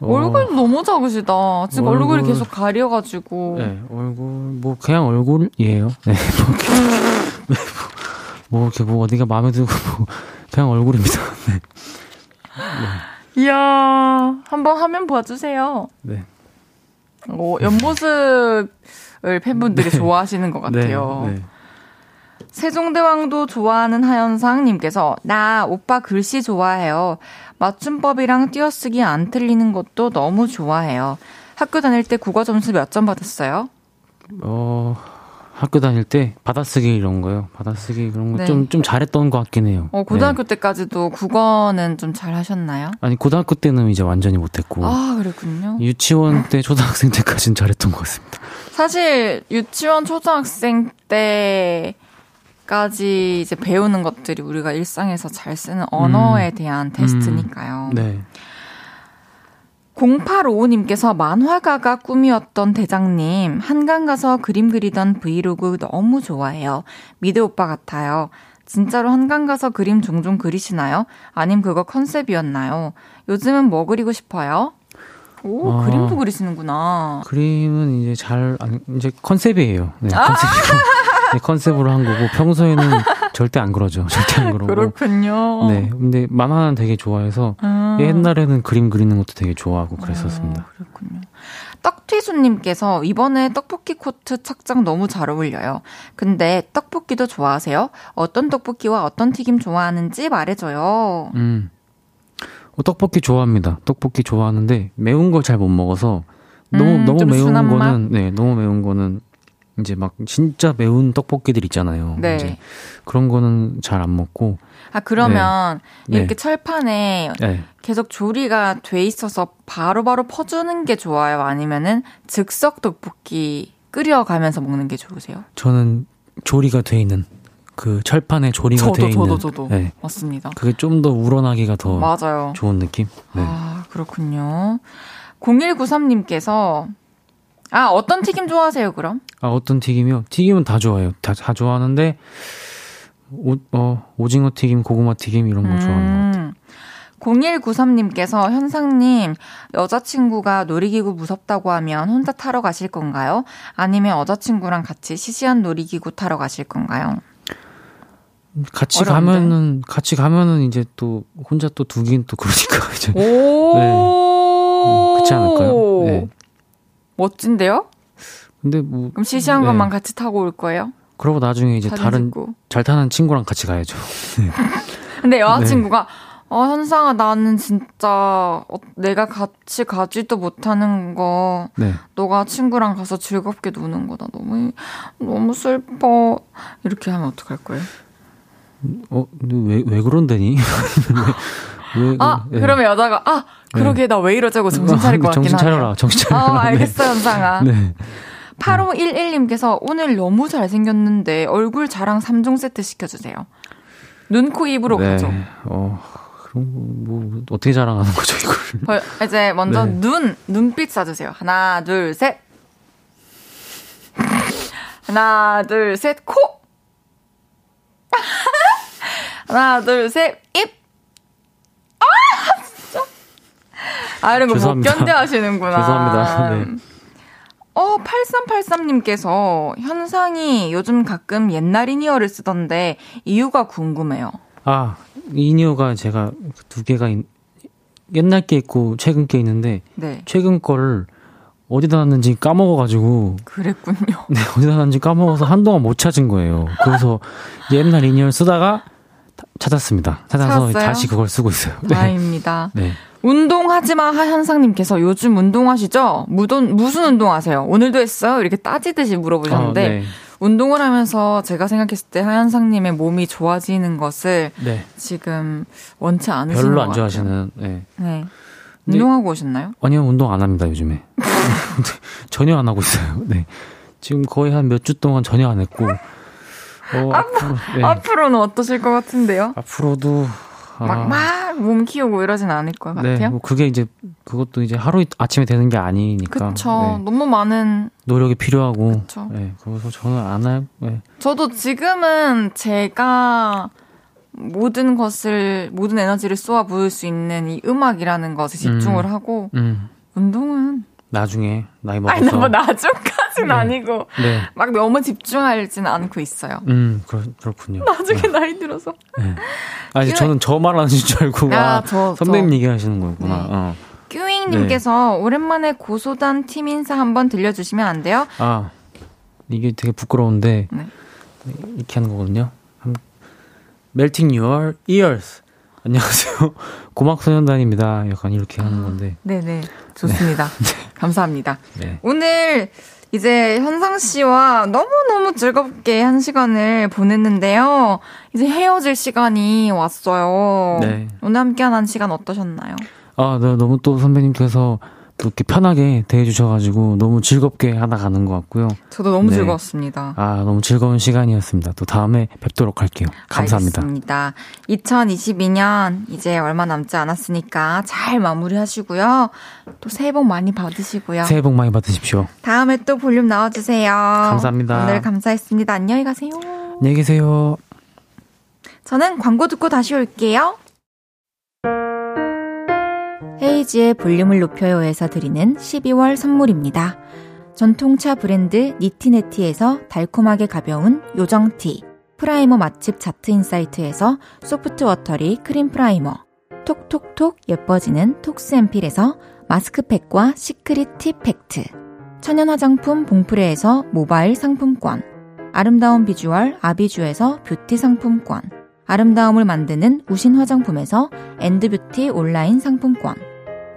네. 어... 얼굴 너무 작으시다. 지금 얼굴... 얼굴이 계속 가려가지고. 네, 얼굴, 뭐, 그냥 얼굴이에요. 네, 뭐, 네, 뭐, 뭐, 이렇게 뭐, 어디가 마음에 들고, 뭐, 그냥 얼굴입니다. 네. 네. 이야, 한번 화면 봐주세요. 네. 오, 옆모습을 팬분들이 네. 좋아하시는 것 같아요. 네. 네. 세종대왕도 좋아하는 하현상님께서, 나 오빠 글씨 좋아해요. 맞춤법이랑 띄어쓰기 안 틀리는 것도 너무 좋아해요. 학교 다닐 때 국어 점수 몇 점 받았어요? 어, 학교 다닐 때 받아쓰기 이런 거요. 받아쓰기 그런 거 좀좀 네. 좀 잘했던 것 같긴 해요. 어 고등학교 네. 때까지도 국어는 좀 잘하셨나요? 아니 고등학교 때는 이제 완전히 못했고. 아 그랬군요. 유치원 때 초등학생 때까지는 잘했던 것 같습니다. 사실 유치원 초등학생 때 까지 이제 배우는 것들이 우리가 일상에서 잘 쓰는 언어에 음. 대한 테스트니까요. 음. 네. 0855님께서 만화가가 꿈이었던 대장님, 한강 가서 그림 그리던 브이로그 너무 좋아해요. 미대 오빠 같아요. 진짜로 한강 가서 그림 종종 그리시나요? 아님 그거 컨셉이었나요? 요즘은 뭐 그리고 싶어요? 오, 아, 그림도 그리시는구나. 그림은 이제 잘, 이제 컨셉이에요. 네, 컨셉이고. 네, 컨셉으로 한 거고 평소에는 절대 안 그러죠. 절대 안 그러고. 그렇군요. 네, 근데 만화는 되게 좋아해서 음. 옛날에는 그림 그리는 것도 되게 좋아하고 그랬었습니다. 어, 그렇군요. 떡튀순님께서 이번에 떡볶이 코트 착장 너무 잘 어울려요. 근데 떡볶이도 좋아하세요? 어떤 떡볶이와 어떤 튀김 좋아하는지 말해줘요. 음. 어, 떡볶이 좋아합니다. 떡볶이 좋아하는데 매운 걸 잘 못 먹어서 너무 음, 너무 매운 거는 맛? 네 너무 매운 거는 이제 막 진짜 매운 떡볶이들 있잖아요. 네. 이제 그런 거는 잘 안 먹고. 아 그러면 네. 이렇게 네. 철판에 네. 계속 조리가 돼 있어서 바로바로 바로 퍼주는 게 좋아요? 아니면은 즉석 떡볶이 끓여가면서 먹는 게 좋으세요? 저는 조리가 돼 있는 그 철판에 조리가 저도, 돼 있는. 저도 저도 네. 맞습니다. 그게 좀 더 우러나기가 더 맞아요. 좋은 느낌. 네. 아 그렇군요. 0193님께서 아, 어떤 튀김 좋아하세요, 그럼? 아, 어떤 튀김이요? 튀김은 다 좋아해요. 다, 다 좋아하는데, 오, 어, 오징어 튀김, 고구마 튀김 이런 거 음. 좋아하는 것 같아요. 0193님께서 현상님, 여자친구가 놀이기구 무섭다고 하면 혼자 타러 가실 건가요? 아니면 여자친구랑 같이 시시한 놀이기구 타러 가실 건가요? 같이 어려운데? 가면은, 같이 가면은 이제 또 혼자 또 두긴 또 그러니까 이제. 오! 네. 음, 그렇지 않을까요? 네. 멋진데요? 근데 뭐. 그럼 시시한 네. 것만 같이 타고 올 거예요? 그러고 나중에 이제 다른 찍고. 잘 타는 친구랑 같이 가야죠. 네. 근데 여자친구가 네. 어, 현상아, 나는 진짜, 어, 내가 같이 가지도 못하는 거, 네. 너가 친구랑 가서 즐겁게 노는 거다. 너무, 너무 슬퍼. 이렇게 하면 어떡할 거예요? 어, 왜, 왜 그런데니? 왜, 왜, 아, 네. 그러면 여자가, 아, 그러게, 네. 나왜 이러자고 정신 차릴 것 같긴 하네. 정신 차려라, 정신 차려라. 어, 알겠어, 현상아. 네. 8511님께서 오늘 너무 잘생겼는데 얼굴 자랑 3종 세트 시켜주세요. 눈, 코, 입으로 네. 가죠. 어, 그럼 뭐, 뭐, 어떻게 자랑하는 거죠, 이걸? 이제 먼저 네. 눈, 눈빛 쏴주세요. 하나, 둘, 셋. 하나, 둘, 셋, 코! 하나, 둘, 셋, 입! 아! 진짜. 아, 이런 거 못 견뎌 하시는구나. 죄송합니다. 네. 어, 8383님께서 현상이 요즘 가끔 옛날 이니어를 쓰던데 이유가 궁금해요. 아, 이니어가 제가 두 개가 있, 옛날 게 있고 최근 게 있는데 네. 최근 거를 어디다 놨는지 까먹어가지고 그랬군요. 네, 어디다 놨는지 까먹어서 한동안 못 찾은 거예요. 그래서 옛날 이니어를 쓰다가 찾았습니다. 찾아서 찾았어요? 다시 그걸 쓰고 있어요. 네. 다행입니다. 네. 운동하지마 하현상님께서 요즘 운동하시죠? 무돈, 무슨 운동하세요? 오늘도 했어요? 이렇게 따지듯이 물어보셨는데 어, 네. 운동을 하면서 제가 생각했을 때 하현상님의 몸이 좋아지는 것을 네. 지금 원치 않으시는 별로 안 좋아하시는. 네. 네. 운동하고 오셨나요? 아니요, 운동 안 합니다 요즘에. 전혀 안 하고 있어요. 네. 지금 거의 한 몇 주 동안 전혀 안 했고. 어, 앞으로, 네. 앞으로는 어떠실 것 같은데요? 앞으로도 막, 막, 몸 키우고 이러진 않을 것 네, 같아요. 네, 뭐 그게 이제, 그것도 이제 하루 아침에 되는 게 아니니까. 그쵸. 네. 너무 많은. 노력이 필요하고. 그쵸. 네, 그래서 저는 안 할, 네. 저도 지금은 제가 모든 것을, 모든 에너지를 쏘아 부을 수 있는 이 음악이라는 것에 집중을 음, 하고, 음. 운동은. 나중에, 나이 먹어서. 아니, 뭐 나중까 지는 네. 아니고, 네. 막 너무 집중하지는 않고 있어요. 음, 그렇, 그렇 군요. 나중에 네. 나이 들어서. 네. 아니, 저는 저 말하는 줄 알고, 야, 아, 저, 선배님 저. 얘기하시는 거구나. 네. 어. 큐잉님께서 네. 오랜만에 고소단 팀 인사 한번 들려주시면 안 돼요? 아, 이게 되게 부끄러운데, 네. 이렇게 하는 거거든요. Melting Your Ears. 안녕하세요. 고막소년단입니다. 약간 이렇게 하는 건데. 네네. 좋습니다. 네. 감사합니다. 네. 오늘 이제 현상 씨와 너무너무 즐겁게 한 시간을 보냈는데요. 이제 헤어질 시간이 왔어요. 네. 오늘 함께한 한 시간 어떠셨나요? 아, 네, 너무 또 선배님께서 또 이렇게 편하게 대해주셔가지고 너무 즐겁게 하다 가는 것 같고요. 저도 너무 네. 즐거웠습니다. 아, 너무 즐거운 시간이었습니다. 또 다음에 뵙도록 할게요. 감사합니다. 알겠습니다. 2022년 이제 얼마 남지 않았으니까 잘 마무리하시고요. 또 새해 복 많이 받으시고요. 새해 복 많이 받으십시오. 다음에 또 볼륨 나와주세요. 감사합니다. 오늘 감사했습니다. 안녕히 가세요. 안녕히 계세요. 저는 광고 듣고 다시 올게요. 헤이즈의 볼륨을 높여요에서 드리는 12월 선물입니다. 전통차 브랜드 니티네티에서 달콤하게 가벼운 요정티, primer 맛집 자트인사이트에서 soft watery cream primer, 톡톡톡 예뻐지는 톡스앰필에서 마스크팩과 secret tip pact, 천연 화장품 봉프레에서 모바일 상품권, 아름다운 비주얼 아비주에서 뷰티 상품권, 아름다움을 만드는 우신 화장품에서 엔드뷰티 온라인 상품권,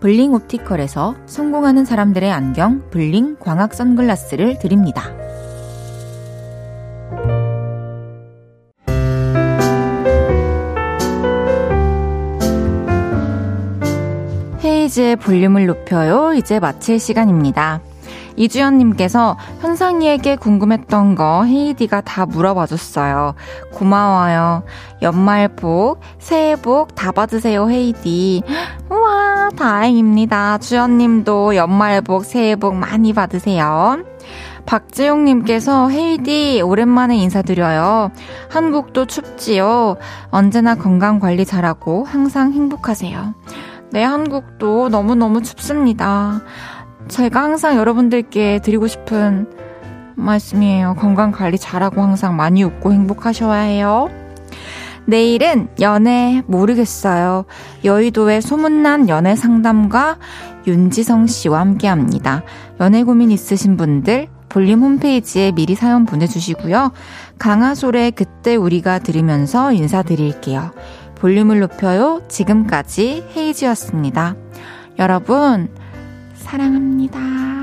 블링 옵티컬에서 성공하는 사람들의 안경 블링 광학 선글라스를 드립니다. 헤이즈의 볼륨을 높여요. 이제 마칠 시간입니다. 이주연님께서 현상이에게 궁금했던 거 헤이디가 다 물어봐줬어요. 고마워요. 연말 복, 새해 복 다 받으세요, 헤이디. 우와, 다행입니다. 주연님도 연말 복, 새해 복 많이 받으세요. 박지용님께서 헤이디 오랜만에 인사드려요. 한국도 춥지요. 언제나 건강 관리 잘하고 항상 행복하세요. 네, 한국도 너무너무 춥습니다. 제가 항상 여러분들께 드리고 싶은 말씀이에요. 건강 관리 잘하고 항상 많이 웃고 행복하셔야 해요. 내일은 연애 모르겠어요. 여의도의 소문난 연애 상담가 윤지성 씨와 함께 합니다. 연애 고민 있으신 분들 볼륨 홈페이지에 미리 사연 보내주시고요. 강하솔의 그때 우리가 들으면서 인사드릴게요. 볼륨을 높여요. 지금까지 헤이지였습니다. 여러분, 사랑합니다.